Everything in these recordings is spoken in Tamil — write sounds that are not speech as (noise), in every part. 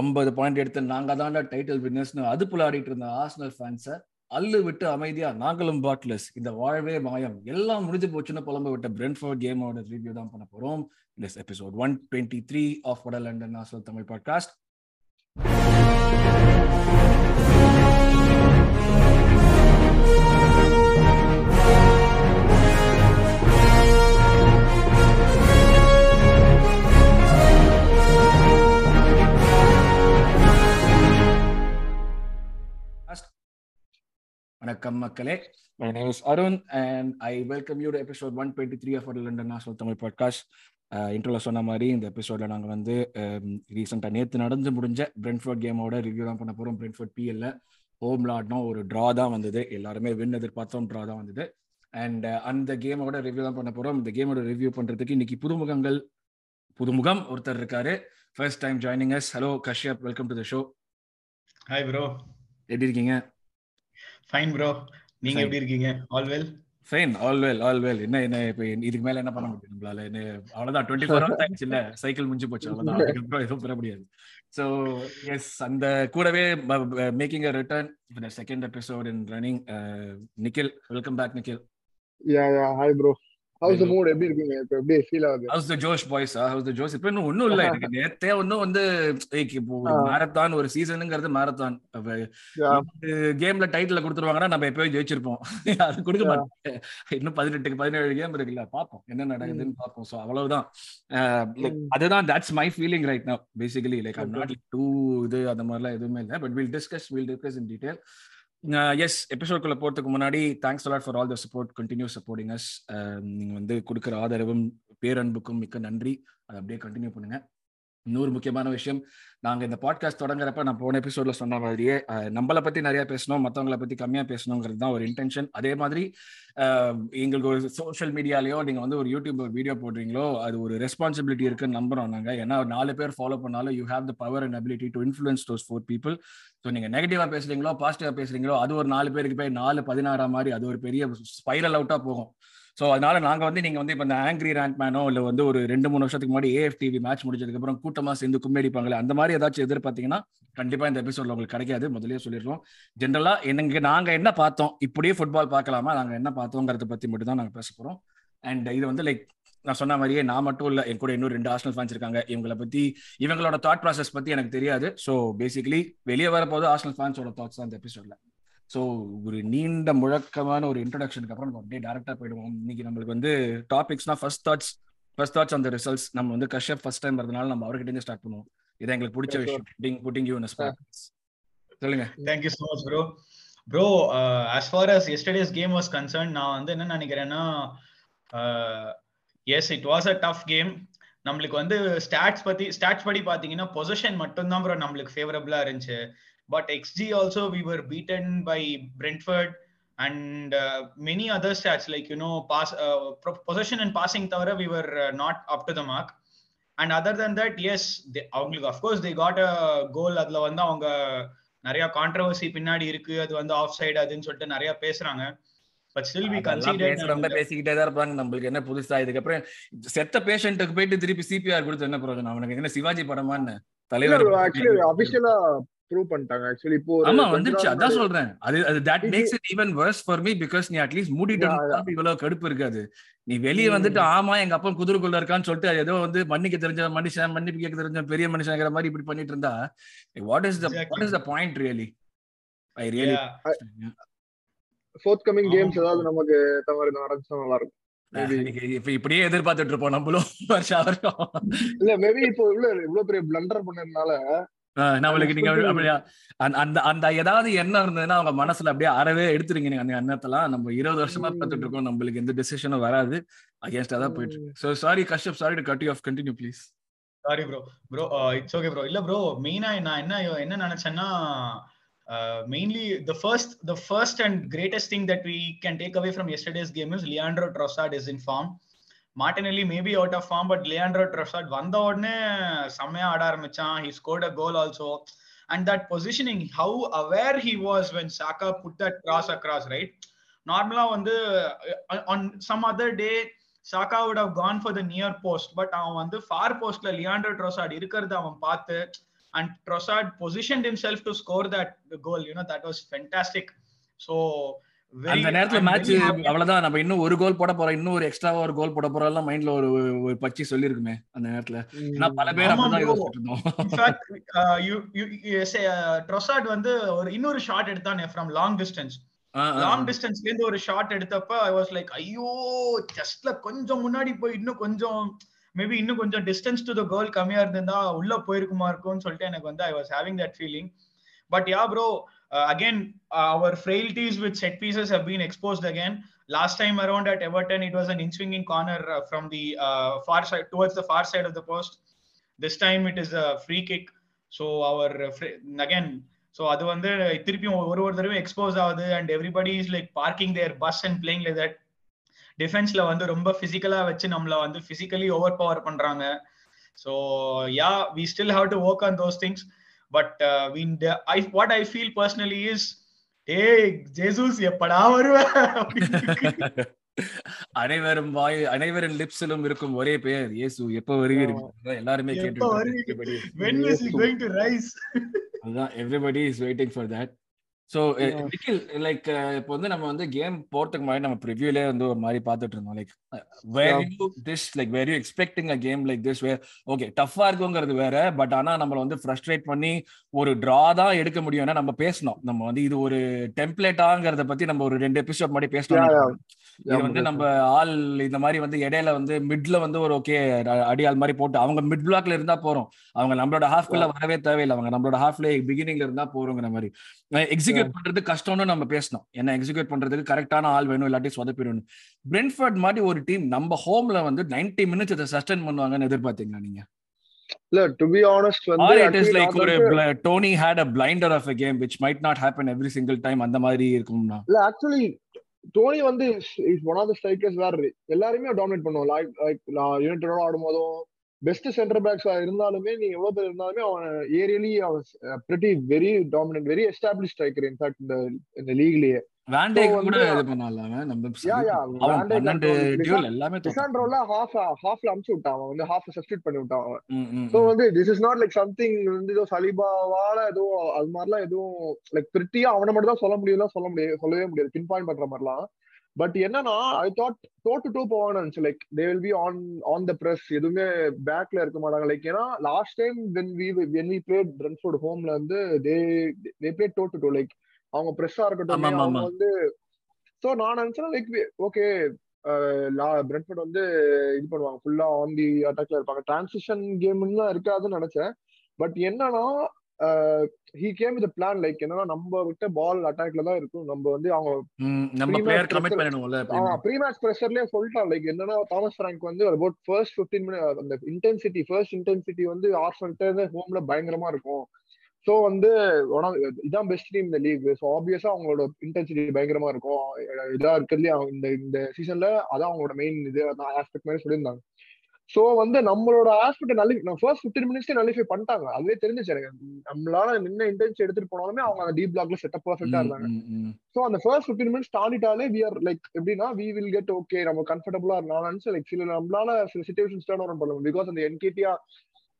ஐம்பது பாயிண்ட் எடுத்து நாங்க தாண்டா டைட்டில் வின்னர்ஸ்னு அது புலாடிட்டு இருந்த ஆர்சனல் ஃபேன்ஸை அல்லு விட்டு அமைதியா நாங்களும் பாட்லஸ் இந்த வாழ்வே மாயம். எல்லாம் முடிஞ்சு போச்சுன்னு புலம்ப விட்ட பிரென்ஃபோர்ட் கேமோட ரிவ்யூ தான் பண்ண போறோம். This episode one twenty three of வட லண்டன் ஆசல் தமிழ் பாட்காஸ்ட் வணக்கம் மக்களே. My name is Arun and I welcome you episode one twenty three of London national Tamil podcast இன்ட்ரோல சொன்ன மாதிரி இந்த எபிசோட்ல நாங்கள் வந்து ரீசெண்டாக நேற்று நடந்து முடிஞ்ச பிரென்ஃபோர்ட் கேமோட ரிவ்யூ தான் பண்ண போகிறோம் பிரென்ஃபோர்ட் பிஎல்ல ஹோம் ஆடினோம் ஒரு ட்ரா தான் வந்தது. எல்லாருமே வின் எதிர்பார்த்தோம் ட்ரா தான் வந்தது. அண்ட் அந்த கேமோட ரிவ்யூ தான் பண்ண போகிறோம் இந்த கேமோட ரிவ்யூ பண்ணுறதுக்கு இன்னைக்கு புதுமுகங்கள் புதுமுகம் ஒருத்தர் இருக்காரு. First time joining as hello Kashyap welcome to the show hi bro எப்படி இருக்கீங்க? ஃபைன் ப்ரோ நீங்க எப்படி இருக்கீங்க? All well fine all well all well என்ன என்ன இப்போ இதுக்கு மேல என்ன பண்ண முடியும் நம்மளால? என்ன அவ்வளவுதான். டுவெண்ட்டி ஃபோர் ஹவர்ஸ் ஆயிடுச்சு இல்ல? சைக்கிள் முடிஞ்சு போச்சு. அவ்வளவுதான். அதுக்கப்புறம் எதுவும் பெற முடியாது. ஸோ எஸ் அந்த கூடவே making a return second episode in running Nikhil welcome back Nikhil yeah yeah hi bro how's the mood எப்படி இருக்கீங்க? இப்போ எப்படி ஃபீல் ஆகுது? How's the josh boys how's the josh இப்போ இன்னும் ஒண்ணும் இல்ல எனக்கு. (laughs) நேத்தே ஒன்னும் வந்து இப்போ மாரத்தான் ஒரு சீசனுங்கிறது மாரத்தான் கேம்ல டைட்டில் கொடுத்துருவாங்கன்னா நம்ம எப்பயோ ஜெயிச்சிருப்போம். (laughs) அது கொடுக்க மாட்டேன். இன்னும் பதினெட்டுக்கு பதினேழு கேம் இருக்குல்ல பாப்போம் என்ன நடக்குதுன்னு பார்ப்போம். ஸோ அவ்வளவுதான். அதுதான் that's my feeling right now basically like I'm not too இது அந்த மாதிரிலாம் எதுவுமே இல்லை. But will discuss will discuss in detail as எபிசோட்குள்ள போறதுக்கு முன்னாடி thanks a lot for all the support continue supporting us நீங்க வந்து கொடுக்குற ஆதரவும் பேரன்புக்கும் மிக்க நன்றி. அதை அப்படியே கண்டினியூ பண்ணுங்க. இன்னொரு முக்கியமான விஷயம். நாங்க இந்த பாட்காஸ்ட் தொடங்குறப்ப நான் போன எபிசோட்ல சொன்ன மாதிரியே நம்மளை பத்தி நிறைய பேசணும் மற்றவங்களை பத்தி கம்மியா பேசணுங்கிறது தான் ஒரு இன்டென்ஷன் அதே மாதிரி எங்களுக்கு ஒரு சோஷியல் மீடியாலயோ நீங்க வந்து ஒரு யூடியூப் வீடியோ போடுறீங்களோ அது ஒரு ரெஸ்பான்சிபிலிட்டி இருக்குன்னு நம்புறோம் நாங்க. ஏன்னா ஒரு நாலு பேர் ஃபாலோ பண்ணாலும் you have the power and ability to influence those four people so நீங்க நெகட்டிவா பேசுறீங்களோ பாசிட்டிவா பேசுறீங்களோ அது ஒரு நாலு பேருக்கு போய் நாலு பதினாறாம் மாதிரி அது ஒரு பெரிய ஸ்பைரல் அவுட்டா போகும். ஸோ அதனால நாங்கள் வந்து நீங்கள் வந்து இப்போ இந்த ஆங்கிரி ரேங்க் மேனோ இல்லை வந்து ஒரு ரெண்டு மூணு வருஷத்துக்கு முன்னாடி ஏஎஃப்டிவி மேட்ச் முடிஞ்சதுக்கப்புறம் கூட்டமாக சேர்ந்து கும்மேடிப்பாங்களே அந்த மாதிரி ஏதாச்சும் எதிர்பார்த்தீங்கன்னா கண்டிப்பாக இந்த எபிசோட்ல உங்களுக்கு கிடைக்காது. முதலே சொல்லிடுறோம். ஜென்ரலாக எனக்கு நாங்கள் என்ன பார்த்தோம்? இப்படியே ஃபுட்பால் பார்க்கலாமா? நாங்கள் என்ன பார்த்தோங்கிறத பற்றி மட்டும் தான் நாங்கள் பேச போகிறோம் அண்ட் இது வந்து லைக் நான் சொன்ன மாதிரியே நான் மட்டும் இல்லை என் கூட இன்னும் ரெண்டு ஆர்சனல் ஃபேன்ஸ் இருக்காங்க. இவங்களை பத்தி இவங்களோட தாட் ப்ராசஸ் பத்தி எனக்கு தெரியாது. ஸோ பேசிக்கலி வெளியே வரப்போது ஆர்சனல் ஃபேன்ஸோட தாட்ஸ் தான் இந்த எபிசோட்ல ஸோ ஒரு நீண்ட முழக்கமான ஒரு இன்ட்ரடக்ஷனுக்கு அப்புறம் நம்ம அப்படியே டேரக்டா போயிடுவோம். இன்னைக்கு நம்மளுக்கு வந்து டாபிக்ஸ்னா ஃபர்ஸ்ட் தாட்ஸ் ஃபர்ஸ்ட் தாட்ஸ் அந்த ரிசல்ட்ஸ் நம்ம வந்து கஷ்யப் ஃபர்ஸ்ட் டைம் வரதுனால நம்ம அவர்கிட்ட இருந்து ஸ்டார்ட் பண்ணுவோம். இது எங்களுக்கு பிடிச்ச விஷயம். புட்டிங் புட்டிங் யூ சொல்லுங்க. Thank you so much bro bro as far as yesterday's game was concerned நான் வந்து என்ன நினைக்கிறேன்னா yes it was a tough game நம்மளுக்கு வந்து ஸ்டாட்ஸ் பத்தி ஸ்டாட்ஸ் படி பாத்தீங்கன்னா பொசிஷன் மட்டும் தான் ப்ரோ நம்மளுக்கு ஃபேவரபிளா இருந்துச்சு. But XG also we were beaten by Brentford and uh, many other stats like you know pass uh, possession and passing thavara we were uh, not up to the mark. And other than that yes they அவங்களுக்கு of course they got a goal. அதுல வந்து அவங்க நிறைய கான்ட்ரவர்சி பின்னாடி இருக்கு. அது வந்து ஆஃப் சைடு அதுன்னு சொல்லிட்டு நிறைய பேசுறாங்க. பட் ஸ்டில் வி கன்சிடர் பேசிக்கிட்டே தான் இருப்பாங்க. நம்மளுக்கு என்ன புதுசா? இதுக்கப்புறம் செத்த பேஷண்ட்டுக்கு போயிட்டு திருப்பி சிபிஆர் கொடுத்து என்ன பிரயோஜனம் அவனுக்கு என்ன சிவாஜி படமான்னு தலைவர் அபிஷியலா ப்ரூவ் பண்ணிட்டாங்க. ஆக்சுவலி இப்போ ஆமா வந்துச்சு அதான் சொல்றேன். அது அது that makes it even worse for me because நீ அட்லீஸ்ட் மூடிட்டு இவ்வளவு கடுப்பு இருக்காது. நீ வெளியே வந்துட்டு ஆமா எங்க அப்பா குதிரைக்குள்ள இருக்கான்னு சொல்லிட்டு ஏதோ வந்து மன்னிக்க தெரிஞ்ச மனுஷன் மன்னிப்பு கேட்க தெரிஞ்ச பெரிய மனுஷங்கிற மாதிரி இப்படி பண்ணிட்டு இருந்தா what is the what is the point really I really forthcoming games ஏதாவது நமக்கு தவிர நடந்துச்சா நல்லா இருக்கும். இப்ப இப்படியே எதிர்பார்த்துட்டு இருப்போம் நம்மளும். (laughs) வருஷம் வருஷம். இல்ல மேபி இப்போ இவ்வளவு இவ்வளவு பெரிய பிளண்டர் பண்ணதுனால நம்மளுக்கு நீங்க அப்படியா அந்த அந்த ஏதாவது எண்ணம் இருந்ததுன்னா அவங்க மனசுல அப்படியே அறவே எடுத்துருங்க நீங்க அந்த எண்ணத்தெல்லாம். நம்ம இருபது வருஷமா பார்த்துட்டு இருக்கோம் நம்மளுக்கு எந்த டிசிஷனும் வராது. அகேன்ஸ்டா தான் போயிட்டு இருக்கு so sorry Kashyap sorry to cut you off continue please sorry bro bro it's okay bro இல்ல ப்ரோ மெயினா நான் என்ன என்ன நினைச்சேன்னா mainly the first the first and greatest thing that we can take away from yesterday's game is Leandro Trossard is in form Martinelli maybe out of form but Leandro Trossard வந்த உடனே செம்மையா ஆட ஆரம்பிச்சான். He scored a goal also and that positioning how aware he was when Saka put that cross across right நார்மலா வந்து on some other day Saka would have gone for the near post but அவன் வந்து ஃபார் போஸ்ட்ல லியாண்டர் ட்ரொசாட் இருக்கிறது அவன் பார்த்து and Trossard position himself self to score that goal you know that was fantastic so அந்த நேரத்துல மேட்ச். அவ்வளவுதான். நம்ம இன்னும் ஒரு கோல் போட போறோம். இன்னும் ஒரு எக்ஸ்ட்ராவா ஒரு கோல் போட போறோம் மைண்ட்ல ஒரு ஒரு பச்சி சொல்லிருக்குமே அந்த நேரத்துல. ஏன்னா பல பேர் fact, uh, uh, வந்து ஒரு இன்னொரு ஷாட் எடுத்தானே from long distance. Ah, ah, long. டிஸ்டன்ஸ்ல இருந்து ஒரு ஷாட் எடுத்தப்ப ஐ வாஸ் லைக் ஐயோ ஜஸ்ட்ல கொஞ்சம் முன்னாடி போய் இன்னும் கொஞ்சம் மேபி இன்னும் கொஞ்சம் டிஸ்டன்ஸ் டு த கோல் கம்மியா இருந்திருந்தா உள்ள போயிருக்குமா இருக்கும்னு சொல்லிட்டு எனக்கு வந்து I was having that feeling but yeah bro again our frailties with set pieces have been exposed again last time around at everton it was an in swinging corner uh, from the uh, far side towards the far side of the post this time it is a free kick so our uh, fra- again so அது வந்து திருப்பியும் ஒரு ஒரு தடவை எக்ஸ்போஸ் ஆகுது and everybody is like parking their bus and playing like that டிஃபென்ஸ்ல வந்து ரொம்ப பிசிக்கலா வச்சு நம்மள வந்து பிசிக்கலி ஓவர் பவர் பண்றாங்க so yeah we still have to work on those things but we I what I feel personally is ஏய் ஜேசூஸ் எப்படா வருவ? (laughs) அனைவரும் வாய் அனைவரின் லிப்ஸிலும் இருக்கும் ஒரே பெயர் இயேசு எப்ப வருகிறீர்கள் அதான் எல்லாருமே கேட்டு வருவீங்க? everybody when is he going to rise? (laughs) அதுதான் everybody is waiting for that so. Nikhil like இப்போ வந்து நம்ம வந்து கேம் போறதுக்கு முன்னாடி நம்ம ப்ரிவியூலே வந்து ஒரு மாதிரி பார்த்துட்டு இருந்தோம் like where. You this like where you expecting a game like this where okay டஃபா இருக்குங்கிறது வேற பட் ஆனா நம்மள வந்து ஃப்ரஸ்ட்ரேட் பண்ணி ஒரு டிரா தான் எடுக்க முடியும்னா நம்ம பேசணும் நம்ம வந்து இது ஒரு டெம்ப்ளேட்டாங்கிறத பத்தி நம்ம ஒரு ரெண்டு எபிசோட் மாதிரி பேசணும். இது வந்து நம்ம ஆள் இந்த மாதிரி வந்து இடையில வந்து மிட்ல வந்து ஒரு ஓகே அடியாள் மாதிரி போட்டு அவங்க மிட் பிளாக்ல இருந்தா போறோம். அவங்க நம்மளோட ஹாஃப்குள்ள வரவே தேவையில்லை. அவங்க நம்மளோட ஹாஃப்ல பிகினிங்ல இருந்தா போறோங்கிற மாதிரி. எக்ஸிக்யூட் பண்றது கஷ்டம்னு நம்ம பேசணும். என்ன எக்ஸிக்யூட் பண்றதுக்கு கரெக்டான ஆள் வேணும் இல்லாட்டி சொதப்பிடணும் பிரென்ஃபர்ட் மாதிரி ஒரு டீம் நம்ம ஹோம்ல வந்து 90 மினிட்ஸ் இதை சஸ்டெயின் பண்ணுவாங்கன்னு எதிர்பார்த்தீங்களா நீங்க? இல்ல டு பி ஆனஸ்ட் வந்து இட் இஸ் லைக் ஒரு Toney had a blinder of a game which might not happen every single time அந்த மாதிரி இருக்கும்னா? இல்ல ஆக்சுவலி தோனி வந்து is one of the strikers வேற. எல்லாருமே டாமினேட் பண்ணுவோம் லைக் லைக் நான் யுனைடெடோட ஆடும்போதும் பெஸ்ட் சென்டர் பேக்ஸா இருந்தாலுமே நீ எவ்வளவு பேர் இருந்தாலுமே அவன் ஏரியலி அவன் pretty very dominant very establish striker in fact இந்த இந்த லீக்லயே. சலிபாவால ஏதோ அது மாதிரிலாம் எதுவும் லைக் பிரிட்டியா அவனை மட்டும் தான் சொல்ல முடியும்லாம் சொல்ல முடியாது சொல்லவே முடியாது. பின் பாயிண்ட் பண்ற மாதிரிலாம். பட் என்னன்னா ஐ தாட் டோ டு போவான்னு இருந்துச்சு like they will be on on the press எதுவுமே பேக்ல இருக்க மாட்டாங்க. லைக் ஏன்னா last time when we when we played Brentford ஹோம்ல வந்து they they play toe to like அவங்க பிரஸ்ஸா இருக்கட்டும் அவங்க. வந்து ஸோ நான் நினைச்சேன் லைக் ஓகே பிரென்ஃபோர்ட் வந்து இது பண்ணுவாங்க. ஃபுல்லா ஆன் தி அட்டாக்ல இருப்பாங்க. டிரான்சிஷன் கேம்லாம் இருக்காதுன்னு நினைச்சேன். பட் என்னன்னா he came with plan like என்னன்னா நம்ம விட்ட பால் அட்டாக்ல தான் இருக்கும். நம்ம வந்து அவங்க நம்ம பிளேயர் கமிட் எப்பயுமே. ப்ரீ மேட்ச் ப்ரெஷர்லயே சொல்லிட்டான். லைக் என்னன்னா தாமஸ் ஃபிராங்க் வந்து அபவுட் ஃபர்ஸ்ட் ஃபிஃப்டீன் மினிட் அந்த இன்டென்சிட்டி ஃபர்ஸ்ட் இன்டென்சிட்டி வந்து ஆர்சன்ட்டு ஹோம்ல பயங்கரமா இருக்கும். ஸோ வந்து இதான் பெஸ்ட் டீம் இந்த லீக் ஸோ ஆப்வியஸா அவங்களோட இன்டென்சிட்டி பயங்கரமா இருக்கும். இதா இருக்கிறதுலயே இந்த இந்த சீசன்ல அதான் அவங்களோட மெயின் இது ஆஸ்பெக்ட் மாதிரி சொல்லியிருந்தாங்க. ஸோ வந்து நம்மளோட ஆஸ்பெக்ட் நல்லி நான் ஃபர்ஸ்ட் ஃபிஃப்டீன் மினிட்ஸ்ல நல்லிஃபை பண்ணிட்டாங்க. அதுவே தெரிஞ்சிச்சு எனக்கு. நம்மளால நின்ன இன்டென்சி எடுத்துட்டு போனாலுமே அவங்க அந்த டீப் பிளாக்ல செட்டப் பர்ஃபெக்டா இருந்தாங்க. சோ அந்த ஃபர்ஸ்ட் ஃபிஃப்டீன் மினிட்ஸ் தாண்டிட்டாலே வி ஆர் லைக் எப்படின்னா வி வில் கெட் ஓகே நம்ம கம்ஃபர்டபுளா நினைச்சு லைக் சில நம்மளால சில சுச்சுவேஷன்ஸ் டர்ன் ஓவர் பண்ணலாம் பிகாஸ் அந்த என்கேடியா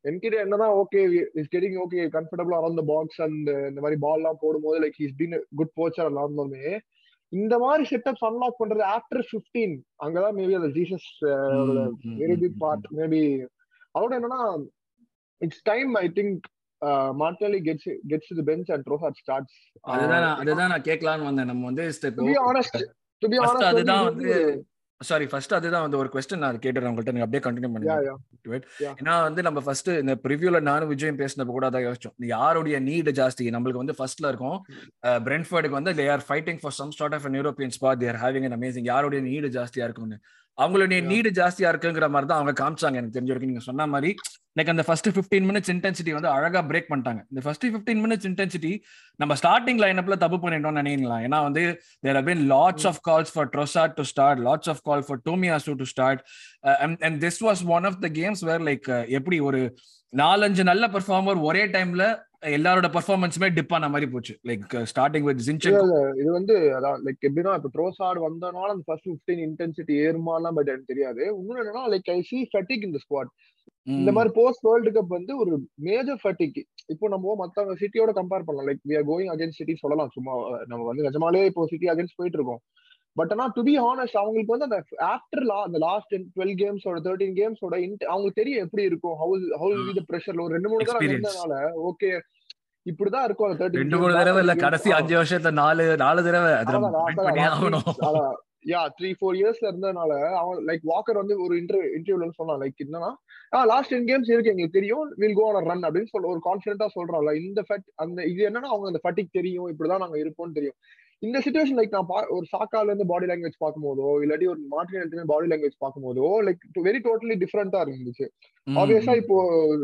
என்கேடியா என்னதான் ஓகே இஸ் கெட்டிங் ஓகே கம்ஃபர்டபுளா அரௌண்ட் த பாக்ஸ் அண்ட் இந்த மாதிரி பால் எல்லாம் போடும்போது like is been good poacher இருந்தாலுமே இந்த மாதிரி செட்டப்ஸ் அன்லாக் பண்றது ஆஃப்டர் 15 அங்கதான் மேபி அந்த ஜீசஸ் ம், ம், வெரி ம், பிக் ம், பார்ட் மேபி அதோட என்னன்னா it's time I think Martinelli gets gets the bench and Trossard starts அதுதான் நான்- அதுதான் நான் கேட்கலான்னு வந்தேன். நம்ம வந்து to be honest to be honest அதுதான் வந்து சாரி ஃபர்ஸ்ட் அதுதான் வந்து ஒரு கொஸ்டின் நான் கேட்டுறேன். உங்கள்கிட்ட நீங்க அப்படியே கண்டினியூ பண்ணுங்க. ஏன்னா வந்து நம்ம ஃபர்ஸ்ட் இந்த ப்ரிவியூல நானும் விஜயம் பேசினப்ப கூட அதான் யோசிச்சோம். யாருடைய நீடு ஜாஸ்தி? நம்மளுக்கு வந்து ஃபர்ஸ்ட்ல இருக்கும் பிரென்ஃபர்டுக்கு வந்து they are fighting for some start of European spot they're having an amazing யாருடைய நீடு ஜாஸ்தியா இருக்கும்னு? அவங்களுடைய. நீடு ஜாஸ்தியா இருக்குங்கிற மாதிரி தான் அவங்க காமிச்சாங்க. எனக்கு தெரிஞ்ச வரைக்கும் நீங்க சொன்ன மாதிரி லைக் அந்த ஃபர்ஸ்ட் 15 மினிட்ஸ் இன்டென்சிட்டி வந்து அழகா பிரேக் பண்ணிட்டாங்க. இந்த ஃபர்ஸ்ட் 15 மினிட்ஸ் இன்டென்சிட்டி நம்ம ஸ்டார்டிங் லைனப்ல தப்பு பண்ணிட்டோம்னு நினைக்கலாம் ஏன்னா வந்து தேர் have been lots of calls for Trossard to start lots of call for Tomiyasu to start. Uh, and, and this was one of the games where like uh, எப்படி ஒரு நாலஞ்சு நல்ல பெர்ஃபார்மர் ஒரே டைம்ல எல்லாரோட பெர்ஃபார்மன்ஸுமே டிப் ஆன மாதிரி போச்சு. லைக் ஸ்டார்டிங் வித் இல்ல, இது வந்து அதான் லைக் எப்படின்னா இப்ப ட்ரோசார்ட் வந்தனால அந்த ஃபர்ஸ்ட் 15 இன்டென்சிட்டி ஏறுமாலாம் பட் எனக்கு தெரியாது. இன்னொன்னு என்னன்னா லைக் ஐ சி ஃபட்டிக் இந்த ஸ்குவாட் இந்த மாதிரி போஸ்ட் வேர்ல்டு கப் வந்து ஒரு மேஜர் ஃபட்டிக் இப்போ நம்ம மத்தவங்க சிட்டியோட கம்பேர் பண்ணலாம். Like we are going against City சொல்லலாம். சும்மா நம்ம வந்து நிஜமாலே இப்போ சிட்டி அகைன்ஸ்ட் போயிட்டு இருக்கோம். பட் ஆனா டு பி ஹானஸ்ட் அவங்களுக்கு வந்து அந்த ஆஃப்டர் லா அந்த லாஸ்ட் டுவெல் கேம்ஸோட தேர்ட்டின் கேம்ஸோட அவங்களுக்கு தெரியும் எப்படி இருக்கும். ஹவு ஹவு த ப்ரெஷர்ல ஒரு ரெண்டு மூணு Experience. இருந்தனால ஓகே இப்படிதான் இருக்கும் அந்த தேர்ட்டின் ரெண்டு மூணு தடவை இல்ல கடைசி அஞ்சு வருஷத்துல நாலு நாலு தடவை யா த்ரீ ஃபோர் இயர்ஸ்ல இருந்ததுனால அவன் லைக் வாக்கர் வந்து ஒரு இன்டர்வியூ இன்டர்வியூல சொன்னான் லைக் என்னன்னா லாஸ்ட் டென் கேம்ஸ் இருக்கு எங்களுக்கு தெரியும். வில் கோ ஆன் ரன் அப்படின்னு சொல்ல ஒரு கான்பிடண்டா சொல்றான்ல. இந்த ஃபட் அந்த இது என்னன்னா அவங்க அந்த ஃபட்டிக் தெரியும். இப்படிதான் நாங்க இருப்போம்னு தெரியும். இந்த சுச்சுவேஷன் லைக் நான் ஒரு சாக்கால இருந்து பாடி லாங்குவேஜ் பார்க்கும்போதோ இல்லாட்டி ஒரு மார்டின் பாடி லாங்குவேஜ் பார்க்கும்போதோ லைக் வெரி டோட்டலி டிஃப்ரெண்டா இருந்துச்சு. ஆப்வியஸா இப்போ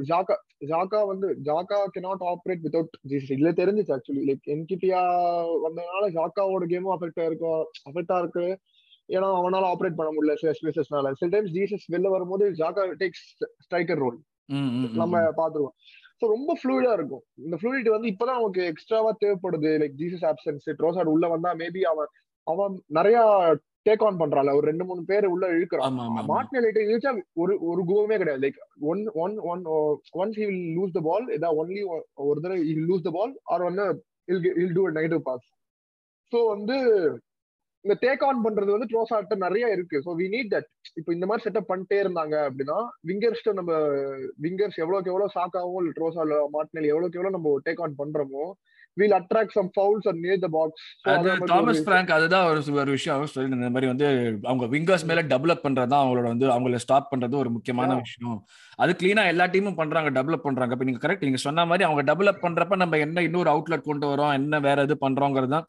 ஜாக்கா ஜாக்கா வந்து Xhaka cannot operate without Jesus இதுல தெரிஞ்சிச்சு ஆக்சுவலி லைக் என்கிட்டியா வந்ததுனால ஜாக்காவோட கேமும் அஃபெக்ட் இருக்கும் அஃபெக்டா இருக்கு ஏன்னா அவனால ஆப்ரேட் பண்ண முடியல சில ஸ்பேசஸ்னால சில டைம்ஸ் ஜீசஸ் வெளில வரும்போது ஜாக்கா டேக்ஸ் ஸ்ட்ரைக்கர் ரோல் நம்ம பாத்துருவோம் ஸோ ரொம்ப ஃப்ளூயிடா இருக்கும். இந்த ஃப்ளூயிட் வந்து இப்பதான் நமக்கு எக்ஸ்ட்ராவா தேவைப்படுது. லைக் ஜீசஸ் ஆப்சன்ஸ் ட்ரோசாட் உள்ள வந்தா மேபி அவன் அவன் நிறைய டேக் ஆன் பண்றான்ல. ஒரு ரெண்டு மூணு பேர் உள்ள இழுக்கிறான். ஆமா. மார்டினெலிட்ட இழுச்சா ஒரு ஒரு கோவமே கிடையாது. Like one one one once he will lose the ball இதா ஒன்லி ஒரு தடவை லூஸ் த பால் ஆர் வந்து he'll do negative pass so வந்து இந்த டேக் ஆன் பண்றது வந்து ட்ரோசாட்ட நிறைய இருக்கு. ஸோ வி நீட் தட் இப்போ இந்த மாதிரி செட்டப் பண்ணிட்டே இருந்தாங்க அப்படின்னா விங்கர்ஸ் நம்ம விங்கர்ஸ் எவ்வளவுக்கு எவ்வளவு சாக்காவும் ட்ரோசால மார்டினெல் எவ்வளவுக்கு எவ்வளவு நம்ம டேக் ஆன் பண்றோமோ will attract some fouls and near the box அது தாமஸ் பிராங்க் அதுதான் ஒரு ஒரு விஷயம் சொல்லி இந்த மாதிரி வந்து அவங்க விங்கர்ஸ் மேல டெவலப் பண்றது தான் அவங்களோட வந்து அவங்கள ஸ்டாப் பண்றது ஒரு முக்கியமான. விஷயம். அது கிளீனா எல்லா டீமும் பண்றாங்க டெவலப் பண்றாங்க. இப்ப நீங்க கரெக்ட் நீங்க சொன்ன மாதிரி அவங்க டெவலப் பண்றப்ப நம்ம என்ன இன்னொரு அவுட்லெட் கொண்டு வரோம் என்ன வேற இது பண்றோங்கிறது தான்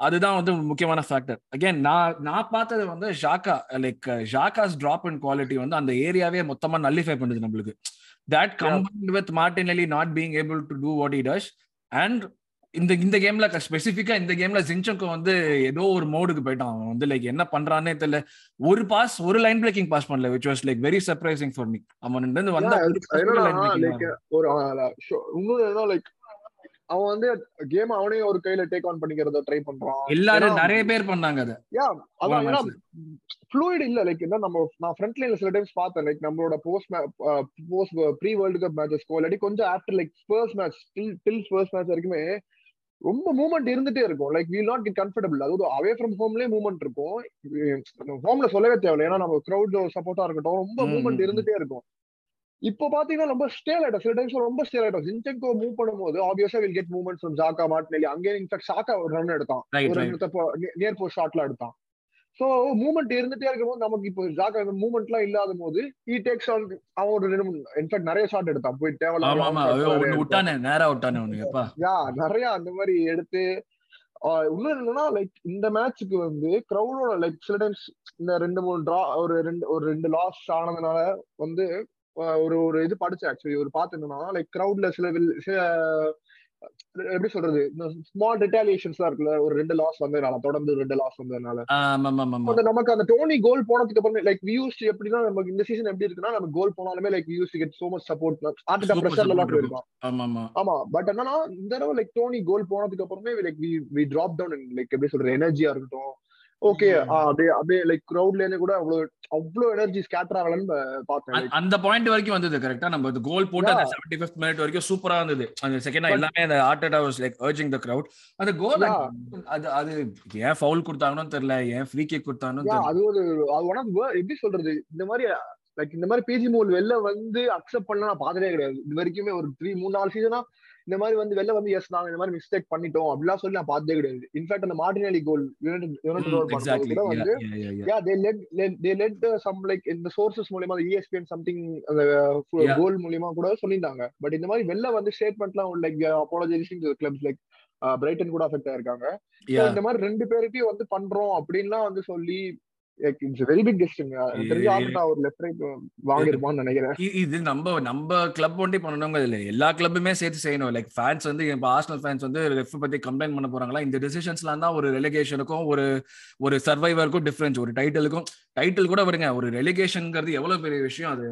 அதுதான் வந்து முக்கியமான ஃபேக்டர் அகைன் நான் நான் பார்த்தது வந்து Xhaka like Xhaka's drop in quality வந்து அந்த ஏரியாவே மொத்தமா நல்லிஃபை பண்ணுது நம்மளுக்கு. That combined with Martinelli not being able to do what he does and இந்த இந்த கேம்ல ஸ்பெசிஃபிக்கா இந்த கேம்ல ஜின்சங்கோ வந்து ஏதோ ஒரு மோடுக்கு போயிட்டான். அவன் வந்து லைக் என்ன பண்றானே தெரியல ஒரு பாஸ் ஒரு லைன் பிரேக்கிங் பாஸ் பண்ணல which was like very surprising for me அவன் இருந்து வந்த ஒரு லைக் ஆகல. ஒரு இன்னொன்னு என்ன லைக் அவன் வந்து கேம் அவனே ஒரு கையில டேக் ஆன் பண்ணிக்கிறத ட்ரை பண்றான். எல்லாரும் நிறைய பேர் பண்ணாங்க அத. அதான் ஏன்னா sir. ஃப்ளூயிட் இல்ல லைக் என்ன நம்ம நான் ஃப்ரண்ட் லைன்ல சில டைம்ஸ் பார்த்தேன் லைக் நம்மளோட post post pre world cup மேட்சஸ்க்கோ இல்லாட்டி கொஞ்சம் after like Spurs match till till Spurs match வரைக்குமே ரொம்ப மூவ்மெண்ட் இருந்துட்டே இருக்கும். Like will not get comfortable அதாவது அவே ஃப்ரம் ஹோம்லயே மூவ்மெண்ட் இருக்கும். ஹோம்ல சொல்லவே தேவையில்ல. ஏன்னா நம்ம க்ரௌட் சப்போர்ட்டா இருக்கட்டும் ரொம்ப ம், மூவ்மெண்ட் ம், இருந்துட்டே இருக்கும். இப்போ பாத்தீங்கன்னா ரொம்ப ஸ்டேல் ஆயிட்டோம் சில டைம்ஸ் ரொம்ப ஸ்டேல் ஆயிட்டோம் ஜின்செங்கோ மூவ் பண்ணும்போது ஆப்வியஸா will get movements from Xhaka Martinelli அங்கே இன்ஃபேக்ட் சாக்கா ஒரு ரன் எடுத்தான். ஒரு நியர் போஸ்ட் ஷாட்ல எடுத்தான். சோ மூவ்மெண்ட் இருந்துட்டே இருக்கும்போது நமக்கு இப்போ ஜாக்கா மூவ்மெண்ட் எல்லாம் இல்லாத போது ஈ டேக்ஸ் ஆன் அவன் ஒரு ரெண்டு மூணு இன்ஃபேக்ட் நிறைய ஷாட் எடுத்தான். போய் தேவையில்லாம யா நிறைய அந்த மாதிரி எடுத்து இன்னும் என்னன்னா லைக் இந்த மேட்ச்சுக்கு வந்து கிரௌடோட லைக் சில டைம்ஸ் இந்த ரெண்டு மூணு ட்ரா ஒரு ரெண்டு ஒரு ரெண்டு லாஸ் ஆனதுனால வந்து ஒரு ஒரு இது படிச்சேன் ஆக்சுவலி ஒரு பார்த்து என்னன்னா லைக் கிரௌட்ல சில சில எப்படி சொல்றது? ஸ்மால் ரிட்டாலியேஷன்ஸ் இருக்குல்ல ஒரு ரெண்டு லாஸ் வந்ததுனால தொடர்ந்து ரெண்டு லாஸ் வந்ததுனால. நமக்கு அந்த டோனி கோல் போனதுக்கு அப்புறமே லைக் வியூஸ் எப்படின்னா நமக்கு இந்த சீசன் எப்படி இருக்குன்னா நம்ம கோல் போனாலுமே like views get so much support ஆர்டிகா பிரஷர்ல எல்லாம் போயிருக்கோம் ஆமா ஆமா ஆமா பட் என்னன்னா இந்த தடவை லைக் டோனி கோல் போனதுக்கு அப்புறமே like we we drop down like எப்படி சொல்றது எனர்ஜியா இருக்கட்டும் ஓகே. அப்படியே அப்படியே லைக் கிரௌட்ல இருந்து கூட அவ்வளவு அவ்வளவு எனர்ஜி ஸ்கேட்டர் ஆகலன்னு பார்த்தேன். அந்த பாயிண்ட் வரைக்கும் வந்தது கரெக்டா நம்ம கோல் போட்டு அந்த செவன்டி ஃபிஃப்த் மினிட் வரைக்கும் சூப்பரா இருந்தது. அந்த செகண்ட் எல்லாமே அந்த Arteta was like urging the crowd அந்த கோல். அது அது ஏன் ஃபவுல் கொடுத்தாங்கன்னு தெரியல ஏன் ஃப்ரீ கிக் கொடுத்தாங்கன்னு அது ஒரு அது ஒன் ஆஃப் எப்படி சொல்றது? இந்த மாதிரி லைக் இந்த மாதிரி பிஜி மூல் வெளில வந்து அக்செப்ட் பண்ண நான் பார்த்ததே கிடையாது. இது வரைக்குமே ஒரு த்ரீ மூணு நாலு சீசனா இந்த மாதிரி வந்து வெளில வந்து எஸ் நாங்க இந்த மாதிரி மிஸ்டேக் பண்ணிட்டோம். அப்படிலாம் சொல்லி நான் பார்த்ததே கிடையாது. இன்ஃபேக்ட் அந்த மார்டினலி கோல் யுனைடெட் வந்து led- they led uh, some like இந்த sources மூலியமா ESPN something அந்த. கோல் மூலியமா கூட சொல்லியிருந்தாங்க. பட் இந்த மாதிரி வெளில வந்து ஸ்டேட்மெண்ட்லாம் like apologising clubs like Brighton கூட அஃபெக்ட் ஆயிருக்காங்க. இந்த மாதிரி ரெண்டு பேருக்கையும் வந்து பண்றோம் அப்படின்லாம் வந்து சொல்லி இட்ஸ் வெரி பிக் கெஸ்டிங் தெரிஞ்ச ஆர்டா ஒரு லெஃப்ட் ரைட் வாங்கிருப்பான்னு நினைக்கிறேன். இது நம்ம நம்ம கிளப் ஒண்டி பண்ணணுங்க இல்ல. எல்லா கிளப்புமே சேர்த்து செய்யணும். லைக் ஃபேன்ஸ் வந்து இப்ப ஆர்சனல் ஃபேன்ஸ் வந்து ரெஃப் பத்தி கம்ப்ளைண்ட் பண்ண போறாங்களா? இந்த டிசிஷன்ஸ்லாம் தான் ஒரு ரெலிகேஷனுக்கும் ஒரு ஒரு சர்வைவருக்கும் டிஃபரன்ஸ் ஒரு டைட்டிலுக்கும் டைட்டில் கூட வருங்க. ஒரு ரெலிகேஷன்ங்கிறது எவ்வளவு பெரிய விஷயம். அது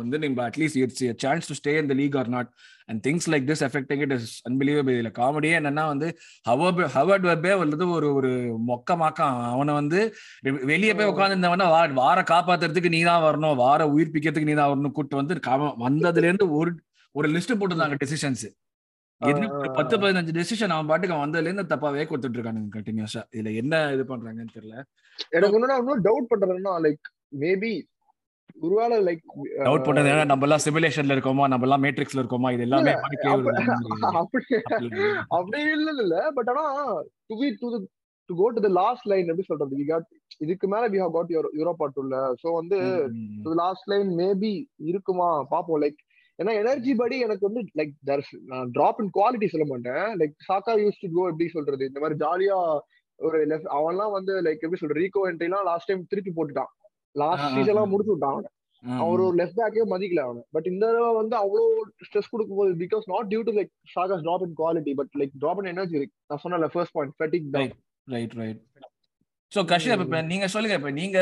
வந்து நம்ம at least it's chance to stay இந்த league or not and things like this affecting it is unbelievable இதுல காமெடியே என்னன்னா வந்து ஹவர்ட் ஹவர்ட் வெப்பே வந்து ஒரு ஒரு மொக்கமாக்கான். அவனை வந்து வெளியே போய் உட்காந்துருந்தவன வார காப்பாத்துறதுக்கு நீ தான் வரணும். வார உயிர்ப்பிக்கிறதுக்கு நீ தான் வரணும் கூட்டு வந்து வந்ததுல இருந்து ஒரு ஒரு லிஸ்ட் போட்டுருந்தாங்க டெசிஷன்ஸ் பத்து பதினஞ்சு டெசிஷன் அவன் பாட்டுக்கு அவன் வந்ததுல இருந்து தப்பாவே கொடுத்துட்டு இருக்கானுங்க கண்டினியூஸா இதுல என்ன இது பண்றாங்கன்னு தெரியல. எனக்கு இன்னும் டவுட் பண்றதுன்னா லைக் மேபி ஒருவேளை லைக் டவுட் பண்ணது ஏன்னா நம்ம எல்லாம் சிமுலேஷன்ல இருக்கோமா? நம்ம எல்லாம் மேட்ரிக்ஸ்ல இருக்கோமா? இது எல்லாமே அப்படி இல்ல. இல்ல பட் ஆனா to be to to go to the last line எப்படி சொல்றது? வி காட் இதுக்கு மேல வி ஹவ் காட் யூரோப்பா டூல்ல சோ வந்து லாஸ்ட் லைன் மேபி இருக்குமா? பாப்போம் லைக் ஏன்னா எனர்ஜி படி எனக்கு வந்து லைக் நான் டிராப் இன் குவாலிட்டி சொல்ல மாட்டேன். லைக் சாக்கா யூஸ் டு கோ எப்படி சொல்றது? இந்த மாதிரி ஜாலியா ஒரு லெஃப்ட் அவன்லாம் வந்து லைக் எப்படி சொல்றது? ரீகோ என்ட்ரிலாம் லாஸ்ட் டைம் திருப்பி போட்டுட்டான். லாஸ்ட் சீசன்லாம் முடிச்சு விட்டான் அவனை. அவர் ஒரு லெஃப்ட் பேக்கே மதிக்கல அவனை. பட் இந்த தடவை வந்து அவ்வளோ ஸ்ட்ரெஸ் கொடுக்கும்போது because not due to like Saka's drop in quality but like drop in energy நான் சொன்னல ஃபர்ஸ்ட் பாயிண்ட் ஃபெட்டிக் தான் ரைட் ரைட் சோ கஷ்யப் இப்ப நீங்க சொல்லுங்க இப்ப நீங்க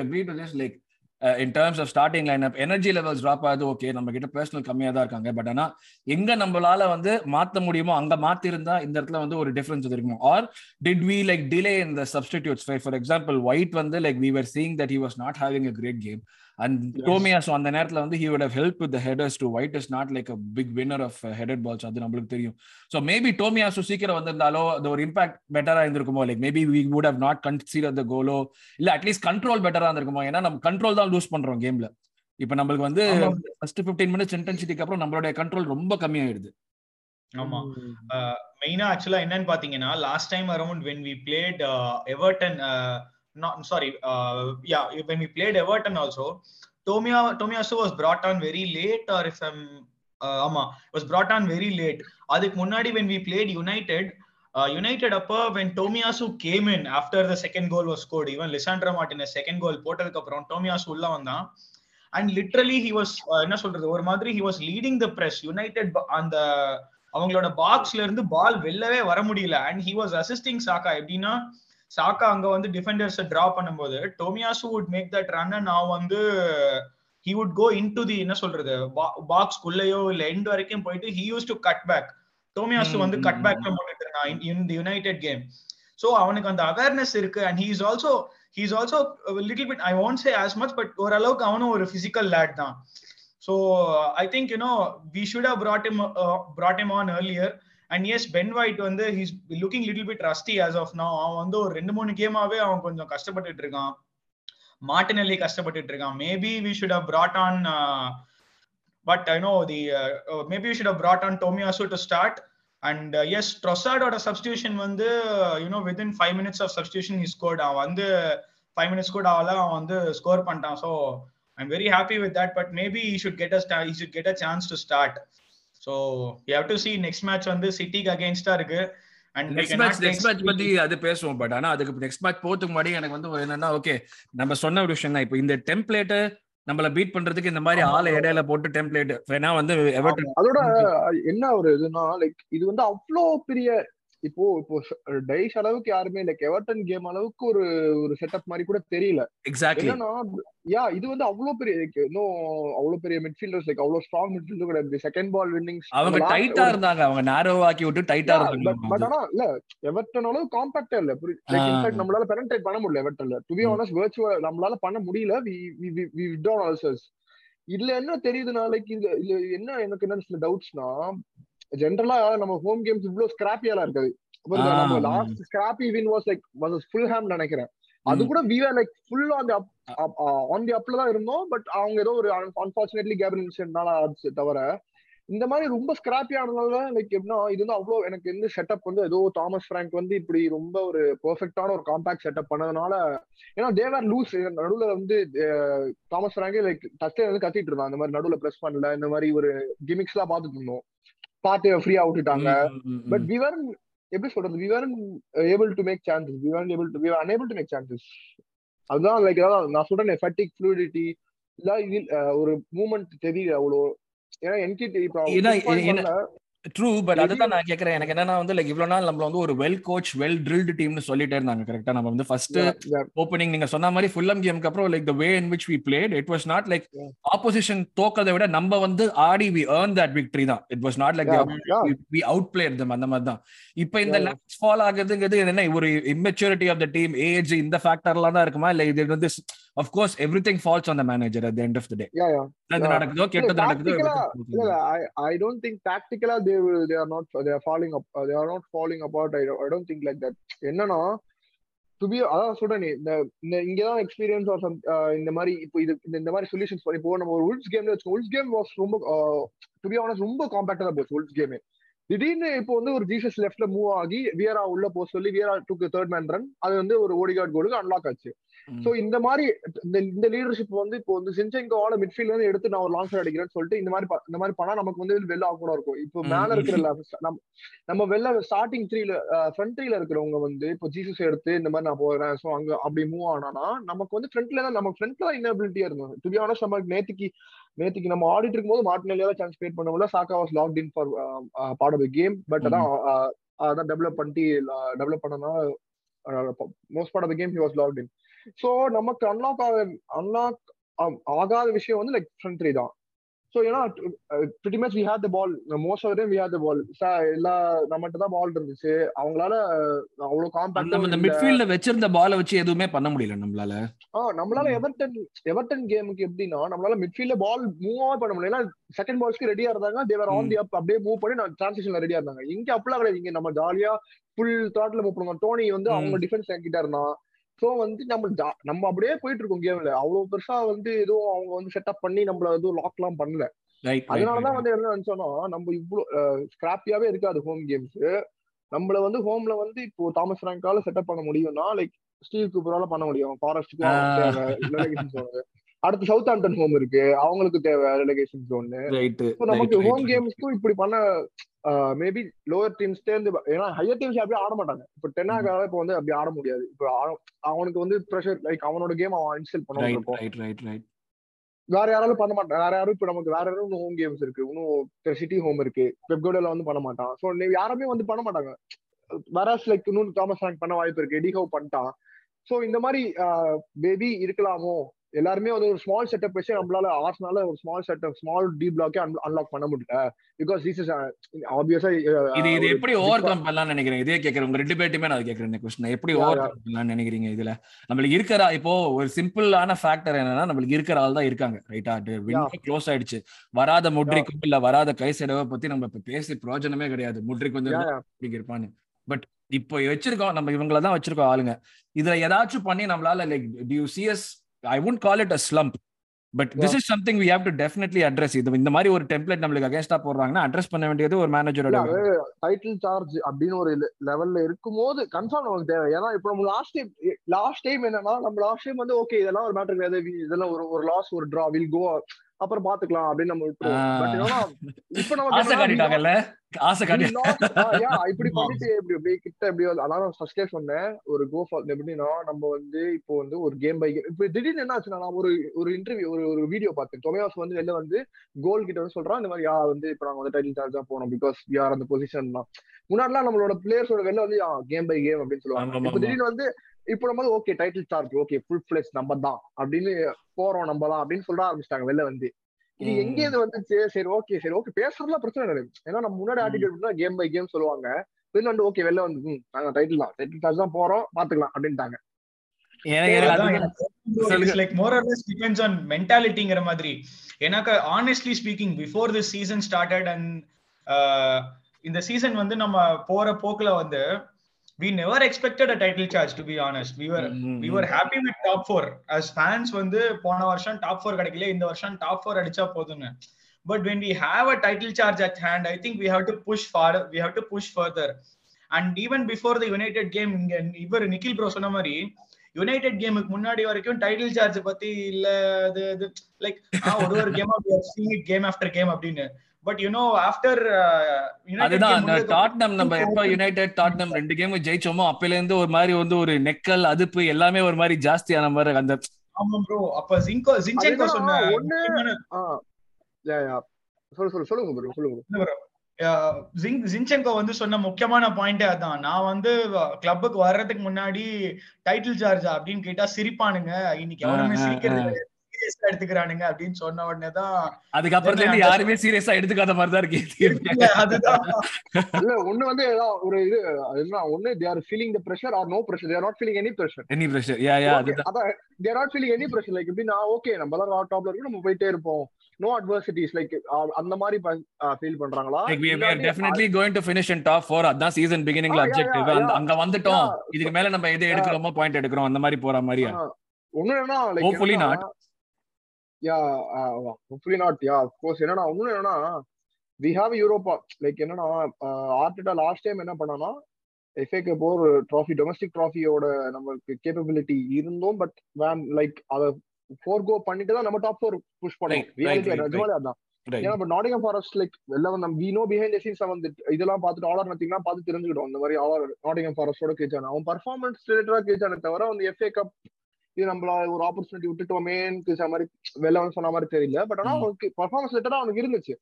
agree to this like in terms of starting line up energy levels drop ஆகுது. ஓகே நம்ம கிட்ட பர்சனல் கம்மியாக தான் இருக்காங்க. பட் ஆனா எங்க நம்மளால வந்து மாத்த முடியுமோ அங்க மாத்திருந்தா இந்த இடத்துல வந்து ஒரு டிஃபரன்ஸ் இருக்குமோ or did we like delay in the substitutes for example White வந்து like we were seeing that he was not having a great game and Tomiyasu அந்த நேரத்துல வந்து he would help with headers to White is not like a big winner of headed balls அது நம்மளுக்கு தெரியும். ஸோ மேபி டோமியாஸ் சீக்கிரம் வந்திருந்தாலோ அது ஒரு இம்பாக்ட் பெட்டரா இருந்திருக்குமோ? Like maybe we would have not consider the கோலோ இல்ல அட்லீஸ்ட் கண்ட்ரோல் பெட்டரா இருந்திருக்குமோ? ஏன்னா நம்ம கண்ட்ரோல் தான் லூஸ் பண்றோம் கேம்ல இப்ப நம்மளுக்கு வந்து ஃபர்ஸ்ட் பிப்டீன் மினிட்ஸ் இன்டென்சிட்டிக்கு அப்புறம் நம்மளுடைய கண்ட்ரோல் ரொம்ப கம்மியாயிடுது. ஆமா. மெயினா ஆக்சுவலா என்னன்னு பாத்தீங்கன்னா last time around when we played Everton not sorry uh, yeah when we played everton also tomia tomiyasu was brought on very late or if i'm uh, ama was brought on very late அதுக்கு முன்னாடி when we played united uh, united அப்ப when tomiyasu came in after the second goal was scored even lisandro martinez second goal போட்டதுக்கு அப்புறம் tomiyasu உள்ள வந்தான் and literally he was என்ன சொல்றது ஒரு மாதிரி he was leading the press united அந்த அவங்களோட பாக்ஸ்ல இருந்து பால் வெளிலவே வர முடியல and he was assisting saka எப்படின்னா சாக்கா அங்க வந்து டிஃபெண்டர்ஸ் டிரா பண்ணும்போது Tomiyasu would make that run நான் வந்து he would go in to the என்ன சொல்றது பாக்ஸ் குள்ளேயோ இல்ல எண்ட் வரைக்கும் போயிட்டு he use to cut back Tomiyasu வந்து கட் பேக்ல போட்டுட்டு இருந்தான் in the United game so அவனுக்கு அந்த அவேர்னஸ் இருக்கு and he is also he is also little bit I want say as much but ஓரளவுக்கு அவனும் ஒரு பிசிக்கல் லேட் தான். So I think you know we should have brought him uh, brought him on earlier. And as Ben White வந்து he's looking little bit rusty as of now அவன் வந்து ஒரு ரெண்டு மூணு கேமாவே அவன் கொஞ்சம் கஷ்டப்பட்டுட்டு இருக்கான். மாட்டினல்லி கஷ்டப்பட்டுட்டு இருக்கான். Maybe we should have brought on but I know the maybe we should have brought on Tomiyasu to start and as ட்ரொசாடோட substitution வந்து you know within five minutes of substitution is got அவன் வந்து ஃபைவ் மினிட்ஸ் கூட ஆகல அவன் வந்து ஸ்கோர் பண்ணிட்டான். So I'm very happy with that but maybe he should get a he should get a chance to start so you have to see next match வந்து சிட்டிக்கு அகைன்ஸ்டா இருக்கு. And next match next match பத்தி அது பேசுவோம் பட் ஆனா அதுக்கு நெக்ஸ்ட் மேட்ச் போறதுக்கு முன்னாடி எனக்கு வந்து என்னன்னா ஓகே நம்ம சொன்ன ஒரு விஷயம் தான் இப்போ இந்த டெம்ப்ளேட் நம்மள பீட் பண்றதுக்கு இந்த மாதிரி ஆளை இடையில போட்டு டெம்ப்ளேட் வேணா வந்து அதோட என்ன ஒரு இதுனா லைக் இது வந்து அவ்வளோ பெரிய இப்போ இப்போ டைஸ் அளவுக்கு யாருமே லைக் எவர்டன் கேம் அளவுக்கு ஒரு ஒரு செட்டப் மாதிரி கூட தெரியல. என்னன்னா யா இது வந்து அவ்வளவு பெரிய இன்னும் அவ்வளவு பெரிய மிட்ஃபீல்டர்ஸ் லைக் அவ்வளவு ஸ்ட்ராங் மிட்ஃபீல்டர் கிடையாது. செகண்ட் பால் வின்னிங்ஸ் அவங்க டைட்டா இருந்தாங்க. அவங்க நேரோ ஆக்கி விட்டு டைட்டா இருந்தாங்க. பட் ஆனா இல்ல எவர்டன் அளவு காம்பாக்டா இல்ல. லைக் நம்மளால பெனட்ரேட் பண்ண முடியல எவர்டன்ல டு பி ஆனஸ்ட் வெர்ச்சுவல் நம்மளால பண்ண முடியல. வி வி வி ஆல்சோஸ் இதுல என்ன தெரியுதுன்னா லைக் இது இல்ல என்ன எனக்கு என்ன சில டவுட்ஸ்னா ஜென்ரலா நம்ம ஹோம் கேம்ஸ் இவ்வளவு ஸ்கிராப்பியாலாம் இருக்காது. Last scrappy win was like was Fulham நினைக்கிறேன். அது கூட we are like full on the on the அப்ல தான் இருந்தோம் பட் அவங்க ஏதோ ஒரு அன்பார்ச்சுனேட்லி கேபிள் இன்சிடென்ட்னால ஆச்சு தவிர இந்த மாதிரி ரொம்ப ஸ்கிராப்பி ஆனதுனால லைக் எப்படின்னா இது வந்து அவ்வளோ எனக்கு வந்து செட்டப் வந்து ஏதோ தாமஸ் ஃப்ராங்க் வந்து இப்படி ரொம்ப ஒரு பெர்ஃபெக்டான ஒரு காம்பாக்ட் செட்டப் பண்ணதுனால ஏன்னா தேவர் லூஸ் நடுவில் வந்து தாமஸ் ஃப்ராங்கே லைக் டச்சை வந்து கத்திட்டு இருந்தான். இந்த மாதிரி நடுவில் ப்ரெஸ் பண்ணல. இந்த மாதிரி ஒரு கிமிக்ஸ் எல்லாம் பார்த்துட்டு இருந்தோம். பார்த்து ஃப்ரீயா விட்டுட்டாங்க. பட் விவர் எப்படி சொல்றது we were able to make chances we were able to we unable to make chances அதுதான் லைக் நான் சொல்றேன் ஃபட்டிக் ஃப்ளூடிட்டி இல்ல இது ஒரு மூமெண்ட் தெரியல அவ்வளோ. ஏன்னா என்கிட்ட ட்ரூ பட் அதுதான் நான் கேக்குறேன். எனக்கு என்னன்னா வந்து லைக் இவ்வளவு நாள் நம்ம வந்து ஒரு வெல் கோச் வெல் ட்ரில்டு டீம்னு சொல்லிட்டே இருந்தாங்க கரெக்டா நம்ம வந்து ஃபர்ஸ்ட் ஓப்பனிங் நீங்க சொன்ன மாதிரி ஃபுல்லம் கேமுக்கு அப்புறம் like the way in which we played it was not like opposition தோக்கதை விட நம்ம வந்து ஆடி வி ஏர்ன் தட் விக்டரி தான். It was not like we outplayed them அந்த மாதிரி தான். இப்போ இந்த லேக்ஸ் ஃபால் ஆகுதுங்கிறது என்ன ஒரு immaturity of the team age இந்த ஃபேக்டர்லாம் தான் இருக்குமா? இல்ல இது வந்து of course everything falls on the manager at the end of the day. Yeah yeah. நல்லது நடக்குதோ கெட்டது நடக்குதோ think tactically they will they are not they are falling up uh, they are not falling apart. I, I don't think like that. என்னன்னா டு பி அதான் சொல்றேன் இந்த இந்த இங்கதான் எக்ஸ்பீரியன்ஸ் ஆர் சம் இந்த மாதிரி இப்போ இது இந்த மாதிரி சொல்யூஷன்ஸ் இப்போ நம்ம ஒரு உல்ஸ் கேம்ல வச்சுக்கோ உல்ஸ் கேம் வாஸ் ரொம்ப டு பி ஆனஸ் ரொம்ப காம்பேக்டா தான் போச்சு உல்ஸ் கேமே திடீர்னு இப்போ வந்து ஒரு ஜீசஸ் லெஃப்ட்ல மூவ் ஆகி வியரா உள்ள போக சொல்லி வியரா டுக்கு தேர்ட் மேன் ரன் அது வந்து ஒரு ஓடிகார்ட் கோலுக்கு அன்லாக் ஆச்சு. சோ இந்த மாதிரி இந்த இந்த லீடர்ஷிப் வந்து இப்போ வந்து சின்செங்கோவால மிட்ஃபீல்ட்ல இருந்து எடுத்து நான் ஒரு லாங் சைட் அடிக்கிறேன்னு சொல்லிட்டு இந்த மாதிரி இந்த மாதிரி பண்ணா நமக்கு வந்து வெளில ஆக கூட இருக்கும். இப்போ மேல இருக்கிற நம்ம வெளில ஸ்டார்டிங் த்ரீல ஃப்ரண்ட் த்ரீல இருக்கிறவங்க வந்து இப்போ ஜீசஸ் எடுத்து இந்த மாதிரி நான் போறேன். சோ அங்க அப்படி மூவ் ஆனானா நமக்கு வந்து ஃப்ரண்ட்ல தான் நமக்கு ஃப்ரண்ட்ல தான் இன்னபிலிட்டியா இருக்கும் டு பி ஆனஸ்ட் நமக்கு நேத்திக்கு நேத்திக்கு நம்ம ஆடிட்டு இருக்கும்போது மார்டினேலியால சான்ஸ் கிரியேட் பண்ண முடியல Saka was locked in for part of game but அதான் அதான் டெவலப் பண்ணிட்டு டெவலப் பண்ணனா most part of game he was locked in so நமக்கு அன்லாக் ஆக அன்லாக் ஆகாத விஷயம் வந்து லைக் ஃப்ரண்ட் த்ரீ தான். சோ ஏன்னா pretty much we had the ball most of time we had the ball எல்லா நம்மகிட்ட தான் பால் இருந்துச்சு. அவங்களால அவ்வளவு காம்பாக்ட் நம்ம மிட்ஃபீல்ட்ல வச்சிருந்த பால வச்சு எதுவுமே பண்ண முடியல நம்மளால. ஆ நம்மளால எவர்டன் எவர்டன் கேமுக்கு எப்படின்னா நம்மளால மிட்ஃபீல்ட்ல பால் மூவ் பண்ண முடியல. செகண்ட் பால்ஸ்க்கு ரெடியா இருந்தாங்க. தேவர் ஆன் தி அப் அப்படியே மூவ் பண்ணி நான் டிரான்சிஷன்ல ரெடியா இருந்தாங்க. இங்க அப்படிலாம் கிடையாது. இங்க நம்ம ஜாலியா ஃபுல் தாட்ல மூவ் பண்ணுவோம் டோனி வந்து அவங்க டிஃபென்ஸ் என்கிட்ட இருந்தான் சோ வந்து நம்ம நம்ம அப்படியே போயிட்டு இருக்கோம் கேம்ல அவ்வளவு பெருசா வந்து எதுவும் அவங்க வந்து செட்டப் பண்ணி நம்மள எதுவும் லாக் எல்லாம் பண்ணல. அதனாலதான் வந்து என்ன நினைச்சோம்னா நம்ம இவ்வளவு ஸ்கிராப்பியாவே இருக்காது ஹோம் கேம்ஸ் நம்மள வந்து ஹோம்ல வந்து இப்போ தாமஸ் பிராங்கால செட்டப் பண்ண முடியும்னா லைக் ஸ்டீவ் கூப்பரால பண்ண முடியும். ஜோன் அடுத்து சவுத் ஆம்டன் ஹோம் இருக்கு. அவங்களுக்கு தேவை ரெலகேஷன் ஜோன் நமக்கு ஹோம் கேம்ஸ்க்கும் இப்படி பண்ண மேபி லோவர் டீம்ஸ் தேர்ந்து ஏன்னா ஹையர் டீம்ஸ் அப்படியே ஆட மாட்டாங்க. இப்போ டென்னாக்காக இப்போ வந்து அப்படி ஆட முடியாது. இப்போ அவனுக்கு வந்து ப்ரெஷர் லைக் அவனோட கேம் அவன் இன்ஸ்டால் பண்ண வேற யாராலும் பண்ண மாட்டான். வேற யாரும் இப்ப நமக்கு வேற யாரும் ஹோம் கேம்ஸ் இருக்கு. இன்னும் சிட்டி ஹோம் இருக்கு. பெப்கோடல வந்து பண்ண மாட்டான். சோ யாருமே வந்து பண்ண மாட்டாங்க. வேற லைக் இன்னும் தாமஸ் ரேங்க் பண்ண வாய்ப்பு இருக்கு. எடிஹவ் பண்ணிட்டான். சோ இந்த மாதிரி பேபி இருக்கலாமோ? எல்லாருமே வந்து ஒரு ஸ்மால் செட்டப் வச்சு நம்மளால ஆர்ஸ்னால ஒரு ஸ்மால் செட்டப் ஸ்மால் டி பிளாக்கே அன்லாக் பண்ண முடியல. பிகாஸ் திஸ் இஸ் ஆப்வியஸா இது இது எப்படி ஓவர் கம் பண்ணலாம் நினைக்கிறேன் இதே கேக்குறேன். உங்க ரெண்டு பேர்ட்டுமே நான் கேக்குறேன் இந்த கொஸ்டின் எப்படி ஓவர் கம் பண்ணலாம் நினைக்கிறீங்க இதுல? நம்மளுக்கு இருக்கிற இப்போ ஒரு சிம்பிளான ஃபேக்டர் என்னன்னா நம்மளுக்கு இருக்கிற ஆள் தான் இருக்காங்க ரைட்டா விண்டோ க்ளோஸ் ஆயிடுச்சு. வராத முட்ரிக்கும் இல்ல வராத கை செடவை பத்தி நம்ம இப்ப பேசி பிரயோஜனமே கிடையாது. முட்ரிக் வந்து இருப்பான்னு. பட் இப்போ வச்சிருக்கோம் நம்ம இவங்கள தான் வச்சிருக்கோம் ஆளுங்க. இதுல ஏதாச்சும் பண்ணி நம்மளால like due CS I won't call it a slump but this is something we have to definitely address இது இந்த மாதிரி ஒரு டெம்ப்ளேட் நம்மளுக்கு அகேன்ஸ்டா போடுறாங்கன்னா அட்ரஸ் பண்ண வேண்டியது ஒரு மேனேஜரோட டைட்டில் சார்ஜ் அப்படின்னு ஒரு லெவல்ல இருக்கும்போது கன்ஃபார்ம் நமக்கு தேவை. ஏன்னா இப்போ நம்ம லாஸ்ட் டைம் லாஸ்ட் டைம் என்னன்னா நம்ம லாஸ்ட் டைம் வந்து ஓகே இதெல்லாம் ஒரு மேட்டர் கிடையாது. இதெல்லாம் ஒரு ஒரு லாஸ் ஒரு டிரா வில் கோ அப்புறம் பாத்துக்கலாம் அப்படின்னு நம்ம விட்டுருவோம். இப்ப காட்டி இப்படி பண்ணிட்டு எப்படி அப்படியே கிட்ட எப்படி அதான் ஃபர்ஸ்டே சொன்னேன். ஒரு கோ ஃபால் எப்படின்னா நம்ம வந்து இப்போ வந்து ஒரு கேம் பை கேம் இப்போ திடீர்னு என்ன ஆச்சுன்னா நான் ஒரு ஒரு இன்டர்வியூ ஒரு ஒரு வீடியோ பார்த்தேன். டொமேவாஸ் வந்து வெளில வந்து கோல் கிட்ட வந்து சொல்றான் இந்த மாதிரி யா வந்து இப்போ நாங்க வந்து டைட்டில் சார்ஜ் தான் போனோம் பிகாஸ் யார் அந்த பொசிஷன் தான் முன்னாடிலாம் நம்மளோட பிளேயர்ஸோட வெளில வந்து கேம் பை கேம் அப்படின்னு சொல்லுவாங்க. இப்போ திடீர்னு வந்து இப்போ நம்ம okay title charge okay full place நம்ம தான் அப்படின்னு போறோம் நம்ம தான் அப்படின்னு சொல்ல ஆரம்பிச்சிட்டாங்க வெளில வந்து. இது எங்க இருந்து வந்துச்சு சரி ஓகே சரி ஓகே பேசுறதுலாம் பிரச்சனை கிடையாது. ஏன்னா நம்ம முன்னாடி ஆட்டிடியூட் கேம் பை கேம் சொல்லுவாங்க. வெளில வந்து ஓகே வெளில வந்து நாங்க டைட்டில் தான். டைட்டில் சார்ஜ் தான் போறோம் பாத்துக்கலாம் அப்படின்ட்டாங்க. Like more or less depends on மென்டாலிட்டிங்கிற மாதிரி. எனக்கு honestly speaking before this season started and இந்த சீசன் வந்து நம்ம போற போக்குல வந்து we never expected a title charge to be honest we were mm-hmm. we were happy with top 4 as fans வந்து போன வருஷம் டாப் 4 கிடைக்கல இந்த வருஷம் டாப் 4 அடிச்சா போதும்னு but when we have a title charge at hand i think we have to push farther we have to push further and even before the united game இங்க இவர் நிக்கில் ப்ரோ சொன்ன மாதிரி யுனைடெட் கேமுக்கு முன்னாடி வரைக்கும் டைட்டில் சார்ஜ் பத்தி இல்ல அது லைக் ஒரு ஒரு கேம் கேம் ஆஃப்டர் கேம் அப்படின்னு பட் யூ நோ ஆஃப்டர் அதுதான் அந்த டாட்னம் நம்ம எப்ப யுனைடெட் டாட்னம் ரெண்டு கேம் ஜெயிச்சோமோ அப்பல இருந்து ஒரு மாதிரி வந்து ஒரு நெக்கல் அதுப்பு எல்லாமே ஒரு மாதிரி ஜாஸ்தியான மாதிரி அந்த ஆமா ப்ரோ அப்ப ஜிங்கோ ஜின்சென்கோ சொன்ன சொல்லு சொல்லு சொல்லுங்க ப்ரோ சொல்லுங்க ஜின்சென்கோ வந்து சொன்ன முக்கியமான பாயிண்டே அதான். நான் வந்து கிளப்புக்கு வர்றதுக்கு முன்னாடி டைட்டில் சார்ஜ் அப்படின்னு கேட்டா சிரிப்பானுங்க. இன்னைக்கு எவனுமே சிரிக்கிறது சீரியஸா எடுத்துக்கிறானுங்க அப்படின்னு சொன்ன உடனே தான் அதுக்கப்புறத்துல இருந்து யாருமே சீரியஸா எடுத்துக்காத மாதிரி தான் இருக்கு அதுதான். இல்ல ஒண்ணு வந்து ஒரு இது என்ன ஒண்ணு they are feeling the pressure or no pressure they are not feeling any pressure any pressure yeah yeah அதுதான். They are not feeling any pressure like எப்படின்னா ஓகே நம்ம எல்லாம் டாப்ல இருக்கு நம்ம போயிட்டே இருப்போம். நோ அட்வர்சிட்டிஸ் லைக் அந்த மாதிரி ஃபீல் பண்றாங்களா? Like we are definitely going to finish in top 4 அதான் சீசன் பிகினிங்ல அப்ஜெக்டிவ் அங்க வந்துட்டோம். இதுக்கு மேல நம்ம எது எடுக்கறோமோ பாயிண்ட் எடுக்கறோம். அந்த மாதிரி போற மாதிரியா? ஒண்ணு என்னன்னா like hopefully not yeah hopefully not yeah of course என்னன்னா ஒண்ணு என்னன்னா வி ஹேவ் யூரோப்பா லைக் என்னன்னா ஆர்டேட்டா லாஸ்ட் டைம் என்ன பண்ணானா எஃப்ஏ கப் ஒரு ட்ராஃபி டொமஸ்டிக் ட்ராஃபியோட நம்மளுக்கு கேப்பபிலிட்டி இருந்தோம் பட் வேன் லைக் அத ஃபோர் கோ பண்ணிட்டு தான் நம்ம டாப் ஃபோர் புஷ் பண்ணோம். நிஜமாலே அதான். ஏன்னா இப்போ நாடிகம் ஃபாரஸ்ட் லைக் எல்லாம் நம்ம வி நோ பிஹைண்ட் சீன்ஸ் வந்து இதெல்லாம் பார்த்துட்டு ஆலர் நத்திங்லாம் பார்த்து தெரிஞ்சுக்கிட்டோம் இந்த மாதிரி ஆலர் நாடிகம் ஃபாரஸ்டோட கேச்சான அவன் பர்ஃபார்மன்ஸ் ரிலேட்டடா கேச்சானே தவிர வந்து எஃப்ஏ கப் இது நம்மள ஒரு ஆப்பர்ச்சுனிட்டி விட்டுட்டோமேன்னு மாதிரி வெளில வந்து சொன்ன மாதிரி தெரியல. பட் ஆனா அவனுக்கு பர்ஃபார்மன்ஸ் ரிலேட்டடா அவனுக்கு இருந்துச்சு.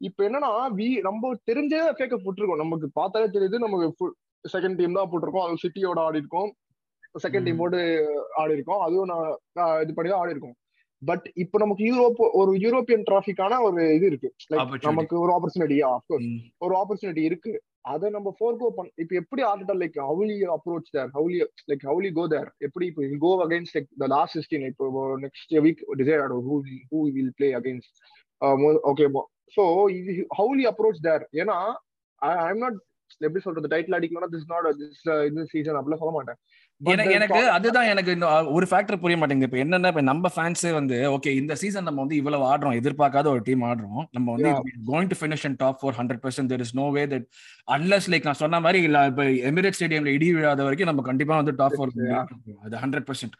இப்போ என்னன்னா வி நம்ம தெரிஞ்சே எஃப்ஏ கப் விட்டுருக்கோம் நமக்கு பார்த்தாலே தெரியுது நமக்கு செகண்ட் டீம் தான் போட்டிருக்கோம். அது சிட்டியோட ஆடி இருக்கோம் செகண்ட் டீமோடு ஆடி இருக்கோம் அதுவும் நான் இது பண்ணி தான் ஆடி இருக்கோம் பட் இப்போ நமக்கு யூரோப் ஒரு யூரோப்பியன் டிராஃபிக்கான ஒரு இது இருக்கு. லைக் நமக்கு ஒரு ஆப்பர்ச்சுனிட்டி ஒரு ஆப்பர்ச்சுனிட்டி இருக்கு. அதை நம்ம ஃபோர் கோ பண்ண இப்போ எப்படி order like how we approach there how we like how we go there எப்படி இப்போ go against like the last sixteen இப்போ next week decide who who will play against okay so இது ஹவுலி அப்ரோச் தேர் ஏன்னா ஐ எம் நாட் எப்படி சொல்றது டைட்டில் அடிக்கணும்னா திஸ் நாட் திஸ் சீசன் அப்படிலாம் சொல்ல மாட்டேன். எனக்கு அதுதான் எனக்கு ஒரு ஃபேக்டர் புரிய மாட்டேங்குது. இப்ப என்னன்னா இப்ப நம்ம ஃபேன்ஸே வந்து ஓகே இந்த சீசன் நம்ம வந்து இவ்வளவு ஆடுறோம் எதிர்பார்க்காத ஒரு டீம் ஆடுறோம். நம்ம வந்து going to finish and top four hundred percent there is no way that unless like நான் சொன்ன மாதிரி இல்ல இப்ப எமிரேட் ஸ்டேடியம்ல இடி விழாத வரைக்கும் நம்ம கண்டிப்பா வந்து டாப் ஃபோர் அது hundred percent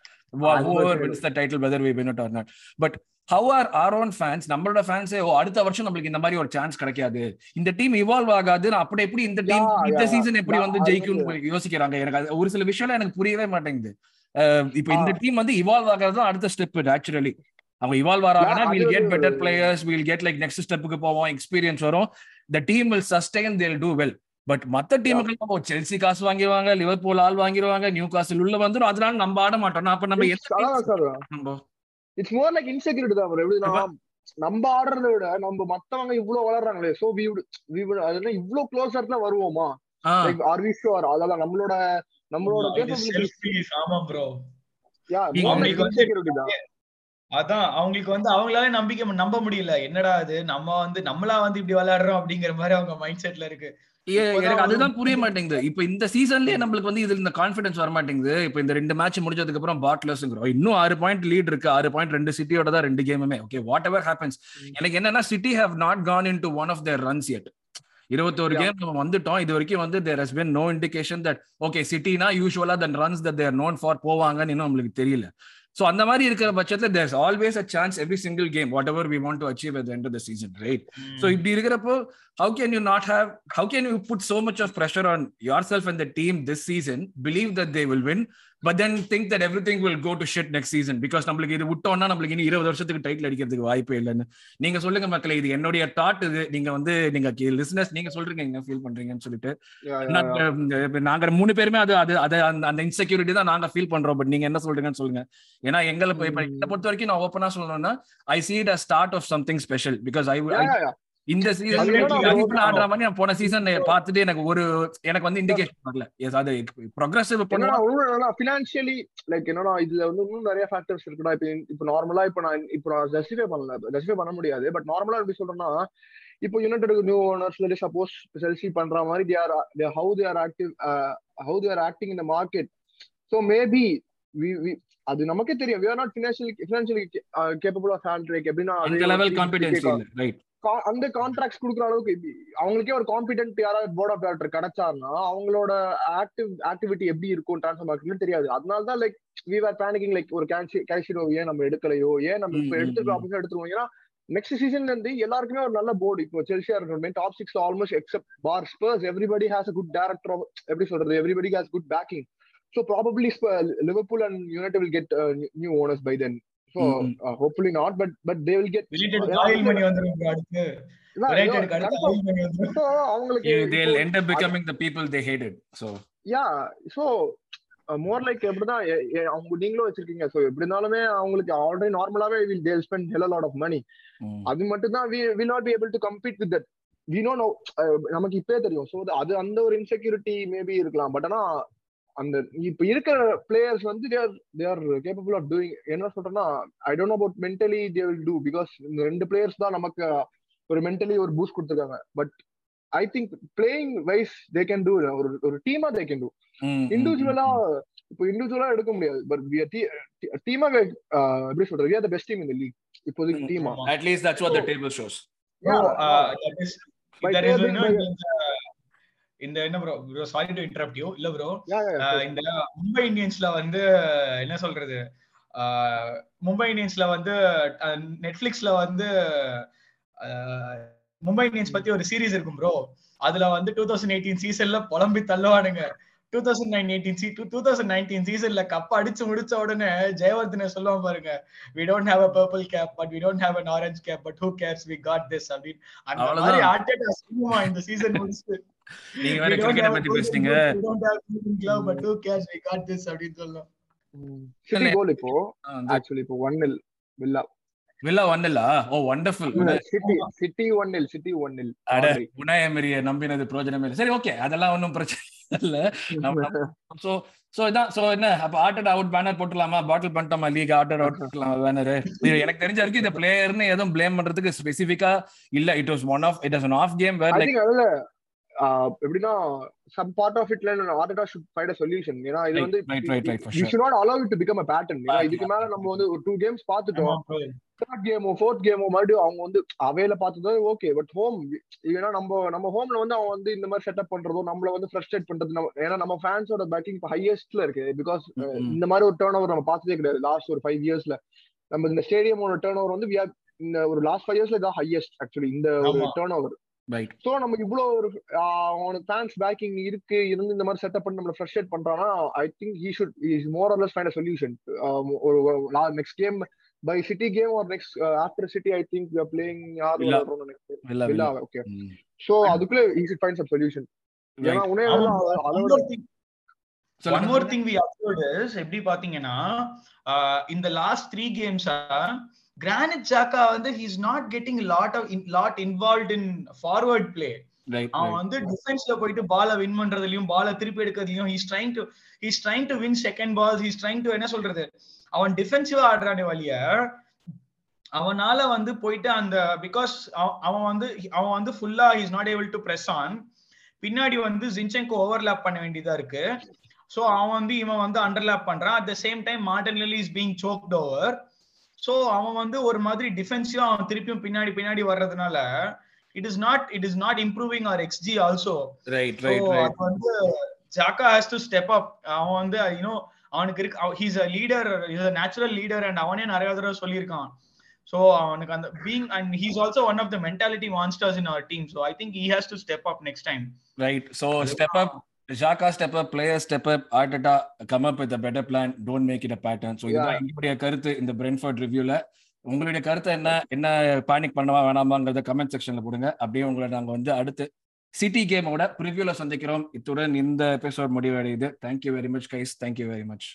wins the title whether we win it or not but how our our own fans நம்மளோட ஃபேன்ஸே ஓ அடுத்த வருஷம் நம்மளுக்கு இந்த மாதிரி ஒரு சான்ஸ் கிடைக்காது. இந்த டீம் இவால்வ் ஆகாது. அப்படி எப்படி இந்த டீம் இந்த சீசன் எப்படி வந்து ஜெயிக்கும் யோசிக்கிறாங்க. எனக்கு ஒரு சில விஷயம் எனக்கு புரியவே மாட்டேங்குது. இப்போ இந்த டீம் வந்து இவால்வ் ஆகிறது அடுத்த ஸ்டெப் நேச்சுரலி அவங்க evolve ஆறாங்கன்னா will get better players will get like next ஸ்டெப்புக்கு போவோம் எக்ஸ்பீரியன்ஸ் வரும். The team will sustain they'll do well but மத்த டீமுக்கு செல்சி காசு வாங்கிடுவாங்க லிவர்பூல் ஆள் வாங்கிடுவாங்க நியூ காசில் உள்ள வந்துடும் அதனால நம்ம ஆட மாட்டோம். அப்ப நம்ம நம்ம இட்ஸ் மோர் லைக் இன்செக்யூரிட்டி தான் எப்படின்னா நம்ம ஆடுறத விட நம்ம மத்தவங்க இவ்வளவு வளர்றாங்களே சோ வி வி அது இவ்ளோ க்ளோசர்ல வருவோமா? லைக் ஆர் வி ஷூர் அதான் நம்மளோட நம்மளோட கேப்பபிலிட்டிஸ் ஆமா ப்ரோ யா இன்செக்யூரிட்டி தான். அதான் அவங்களுக்கு வந்து அவங்களால நம்பிக்கை நம்ப முடியல. என்னடா அது நம்ம வந்து நம்மளா வந்து இப்படி விளையாடுறோம் அப்படிங்கிற மாதிரி அவங்க மைண்ட் செட்ல இருக்கு. எனக்கு அதுதான் புரிய மாட்டேங்குது. இப்ப இந்த சீசன்லயே நம்மளுக்கு வந்து இதுல இந்த கான்பிடன்ஸ் வர மாட்டேங்குது. இப்ப இந்த ரெண்டு மேட்ச் முடிஞ்சதுக்கு அப்புறம் பாட்லர்ஸ்ங்கிறோம் இன்னும் ஆறு பாயிண்ட் லீட் இருக்கு. ஆறு பாயிண்ட் ரெண்டு சிட்டியோட தான் ரெண்டு கேமுமே ஓகே வாட் எவர் ஹேப்பன்ஸ் எனக்கு என்னன்னா City have not gone in to one of their runs at இருபத்தோரு கேம் நம்ம வந்துட்டோம். இது வரைக்கும் வந்து there has been no indication that okay சிட்டினா யூஸ்வலா தன் runs that they're known for போவாங்கன்னு இன்னும் நம்மளுக்கு தெரியல. ஸோ அந்த மாதிரி இருக்கிற பட்சத்தில் there's always a chance every single game whatever we want to achieve at end the season right so இப்படி இருக்கிறப்போ how can you not have how can you put so much of pressure on yourself and the team this season believe that they will win but then think that everything will go to shit next season because நம்மளுக்கு இது விட்டோம்னா நம்மளுக்கு இனி இருபது வருஷத்துக்கு டைட்டில் அடிக்கிறதுக்கு வாய்ப்பே இல்லைன்னு. நீங்க சொல்லுங்க மக்களே இது என்னுடைய தாட் இது. நீங்க வந்து நீங்க லிசனர்ஸ் நீங்க சொல்றீங்க என்ன ஃபீல் பண்றீங்கன்னு சொல்லிட்டு. நாங்க மூணு பேருமே அது அது அது அந்த இன்செக்யூரிட்டி தான் நாங்க ஃபீல் பண்றோம். பட் நீங்க என்ன சொல்றீங்கன்னு சொல்லுங்க. ஏன்னா எங்களை இப்ப இதை பொறுத்த வரைக்கும் நான் ஓப்பனா சொல்லணும்னா I see it a start of something special because I இந்த சீசன் ஆடுற மாதிரி நான் போன சீசன் பார்த்துட்டு எனக்கு ஒரு எனக்கு வந்து இண்டிகேஷன் வரல. எஸ் அது ப்ரோக்ரஸிவ் பண்ணா ஃபினான்ஷியலி லைக் என்னன்னா இதுல வந்து இன்னும் நிறைய ஃபேக்டர்ஸ் இருக்குடா. இப்போ இப்போ நார்மலா இப்போ நான் இப்போ நான் ஜஸ்டிஃபை பண்ணல. ஜஸ்டிஃபை பண்ண முடியாது. பட் நார்மலா எப்படி சொல்றேன்னா இப்போ யுனைடெட் நியூ ஓனர்ஸ் சொல்லி சப்போஸ் செல்சி பண்ற மாதிரி they are how they are active how they are acting இந்த மார்க்கெட் ஸோ மேபி அது நமக்கே தெரியும். We are not financially financially capable of hand track எப்படின்னா அந்த லெவல் கான்ஃபிடன்ஸ் ரைட் அந்த கான்ட்ராக்ட்ஸ் கொடுக்குற அளவுக்கு அவங்களுக்கே ஒரு காம்பிடென்ட் யாராவது போர்ட் ஆஃப் டைரக்டர் கிடைச்சாருன்னா அவங்களோட ஆக்டிவ் ஆக்டிவிட்டி எப்படி இருக்கும் டிரான்ஸ்ஃபர் மார்க்கெட்னு தெரியாது. அதனால தான் like we are panicking like ஒரு கேஷிரோ ஏன் நம்ம எடுக்கலையோ ஏன் நம்ம இப்போ எடுத்துருக்கோம் அப்படின்னு எடுத்துருவோம்? ஏன்னா நெக்ஸ்ட் சீசன்ல இருந்து எல்லாருக்குமே ஒரு நல்ல போர்டு இப்போ செல்சியா இருக்கட்டும் டாப் சிக்ஸ்ல almost except for Spurs everybody has a good director எப்படி சொல்றது everybody has good backing so probably Liverpool and United will get new owners by then so hopefully not but but they will get அவங்களுக்கு they'll end up becoming the people they hated so. Yeah so more like எப்படிதான் அவங்க நீங்களும் வச்சிருக்கீங்க. சோ எப்படி இருந்தாலுமே அவங்களுக்கு ஆல்ரெடி நார்மலாவே will they'll spend hell lot of money. அது மட்டும் தான் we will not be able to compete with that we know no நமக்கு இப்பே தெரியும். சோ அது அந்த ஒரு இன்செக்யூரிட்டி மேபி இருக்கலாம். பட் ஆனா அந்த இப்ப இருக்கிற பிளேயர்ஸ் வந்து they're they're capable of doing என்ன சொல்றேன்னா I don't about mentally they will do because இந்த ரெண்டு பிளேயர்ஸ் தான் நமக்கு ஒரு மென்டலி ஒரு பூஸ்ட் கொடுத்துருக்காங்க. But I think playing wise they can do ஒரு ஒரு டீமா தே கேன் டூ இண்டிவிஜுவலா இப்போ இண்டிவிஜுவலா எடுக்க முடியாது. பட் டீமா எப்படி சொல்றது we are the best team in the league. இப்போதைக்கு. டீமா at least that's what the table இந்த என்ன bro bro sorry to interrupt you இல்ல ப்ரோ. இந்த மும்பை இந்தியன்ஸ்ல வந்து என்ன சொல்றது? ஆஹ் மும்பை இந்தியன்ஸ்ல வந்து நெட்ஃபிளிக்ஸ்ல வந்து ஆஹ் மும்பை இந்தியன்ஸ் பத்தி ஒரு சீரிஸ் இருக்கும் ப்ரோ அதுல வந்து டூ தௌசண்ட் எயிட்டீன் சீசன்ல புலம்பி தள்ளுவானுங்க. டூ தௌசண்ட் நைன் எயிட்டீன் சி டூ தௌசண்ட் நைன்டீன் சீசன்ல கப் அடிச்சு முடிச்ச உடனே ஜெயவர்தனை சொல்லுவான் பாருங்க we don't have a purple cap but we don't have an orange cap but who cares we got this அப்படின்னு. அந்த மாதிரி. ஆர்டேட்டா சொல்லுவான் இந்த சீசன் முடிச்சு நீங்க வேற We don't கிரிக்கெட் have பத்தி சொல்லலாம். சிட்டி கோல் இப்போ ஆக்சுவலி இப்போ one nil villa Villa one இல்ல ஓ wonderful City City one nil City one nil அட உனாய் எமரிய நம்பினது பிரயோஜனமே இல்லை. சரி ஓகே அதெல்லாம் ஒன்றும் பிரச்சனை இல்ல. சோ சோ இதான் சோ என்ன? அப்ப ஆர்டர் அவுட் பேனர் போட்டுலாமா பாட்டில் பண்ணிட்டோமா லீக் ஆர்டர் அவுட் போட்டுலாமா பேனர் எனக்கு தெரிஞ்ச வரைக்கும் இந்த பிளேயர்னு எதுவும் ப்ளேம் பண்றதுக்கு ஸ்பெசிஃபிக்கா இல்ல. It was one of it was of game where I like எப்படின்னா some part of இட்ல Arteta should find a solution ஏன்னா இது வந்து you should not allow to become a pattern ஏன்னா இதுக்கு மேல நம்ம வந்து ஒரு டூ கேம்ஸ் பார்த்துட்டோம். தேர்ட் கேமோ ஃபோர்த் கேமோ மறுபடியும் அவங்க வந்து அவையில பார்த்தது ஓகே பட் ஹோம் ஏன்னா நம்ம நம்ம ஹோம்ல வந்து அவன் வந்து இந்த மாதிரி செட்டப் பண்றதோ நம்மள வந்து ஃப்ரஸ்ட்ரேட் பண்றது நம்ம ஏன்னா நம்ம ஃபேன்ஸோட பேக்கிங் இப்போ ஹையஸ்ட்ல இருக்கு. பிகாஸ். இந்த மாதிரி ஒரு டேர்ன் ஓவர் நம்ம பார்த்ததே கிடையாது. லாஸ்ட் ஒரு ஃபைவ் இயர்ஸ்ல நம்ம இந்த ஸ்டேடியமோட டேர்ன் ஓவர் வந்து இந்த ஒரு லாஸ்ட் ஃபைவ் இயர்ஸ்ல இதான் ஹையஸ்ட் ஆக்சுவலி இந்த ஒரு. டேர்ன் ஓவர் ரைட் சோ நமக்கு இவ்வளவு ஒரு அவனுக்கு ஃபேன்ஸ் பேக்கிங் இருக்கு இருந்து இந்த மாதிரி செட்டப் பண்ணி நம்மள ஃப்ரஸ்ட்ரேட் பண்றானா I think he should is more or less find a solution ஒரு next game by City game or next after City I think we are playing யார் Villa, வில்லா. okay. சோ அதுக்குள்ள he should find some solution. ஏன்னா உனே அதோட more thing- one more thing we observed is, எப்படி பாத்தீங்கன்னா இந்த last three games Granit Xhaka வந்து he's not getting lot of lot involve in forward play அவன் வந்து டிஃபென்ஸ்ல போயிட்டு பால வின் பண்றதுலயும் பால திருப்பி எடுக்கிறதுலயும் he's trying to he's trying to win second ball he's trying to என்ன சொல்றது? அவன் டிஃபென்சிவா ஆடுறானே வழிய அவனால வந்து போயிட்டு அந்த பிகாஸ் அவன் வந்து அவன் வந்து ஃபுல்லா is not able to press on பின்னாடி வந்து ஜின்செங்கோ ஓவர்லாப் பண்ண வேண்டியதா இருக்கு. சோ அவன் வந்து இவன் வந்து அண்டர்லாப் பண்றான். At the same time Martinelli is being choked over so அவன் வந்து ஒரு மாதிரி டிஃபென்சிவா அவன் திருப்பியும் பின்னாடி பின்னாடி வர்றதுனால it is not it is not improving our XG also right So, right right வந்து Xhaka has to step up அவன் வந்து யூனோ அவனுக்கு இருக்கு he's a leader is a natural leader and அவனே நிறைய தடவை சொல்லியிருக்கான். சோ அவனுக்கு அந்த being and he's also one of the mentality monsters in our team so I think he has to step up next time Right. So step up, Step up, players step up, Arteta come up with a better plan. Don't make it a pattern. So இதுதான் எங்களுடைய கருத்து இந்த பிரென்ஃபோர்ட் ரிவ்யூல உங்களுடைய கருத்து என்ன? என்ன பேனிக் பண்ணவா வேணாமாங்கிறத கமெண்ட் செக்ஷன்ல போடுங்க. அப்படியே உங்களை நாங்க வந்து அடுத்து சிட்டி கேமோட ப்ரிவியூல சந்திக்கிறோம். இத்துடன் இந்த episode முடிவடையுது. Thank you very much guys thank you very much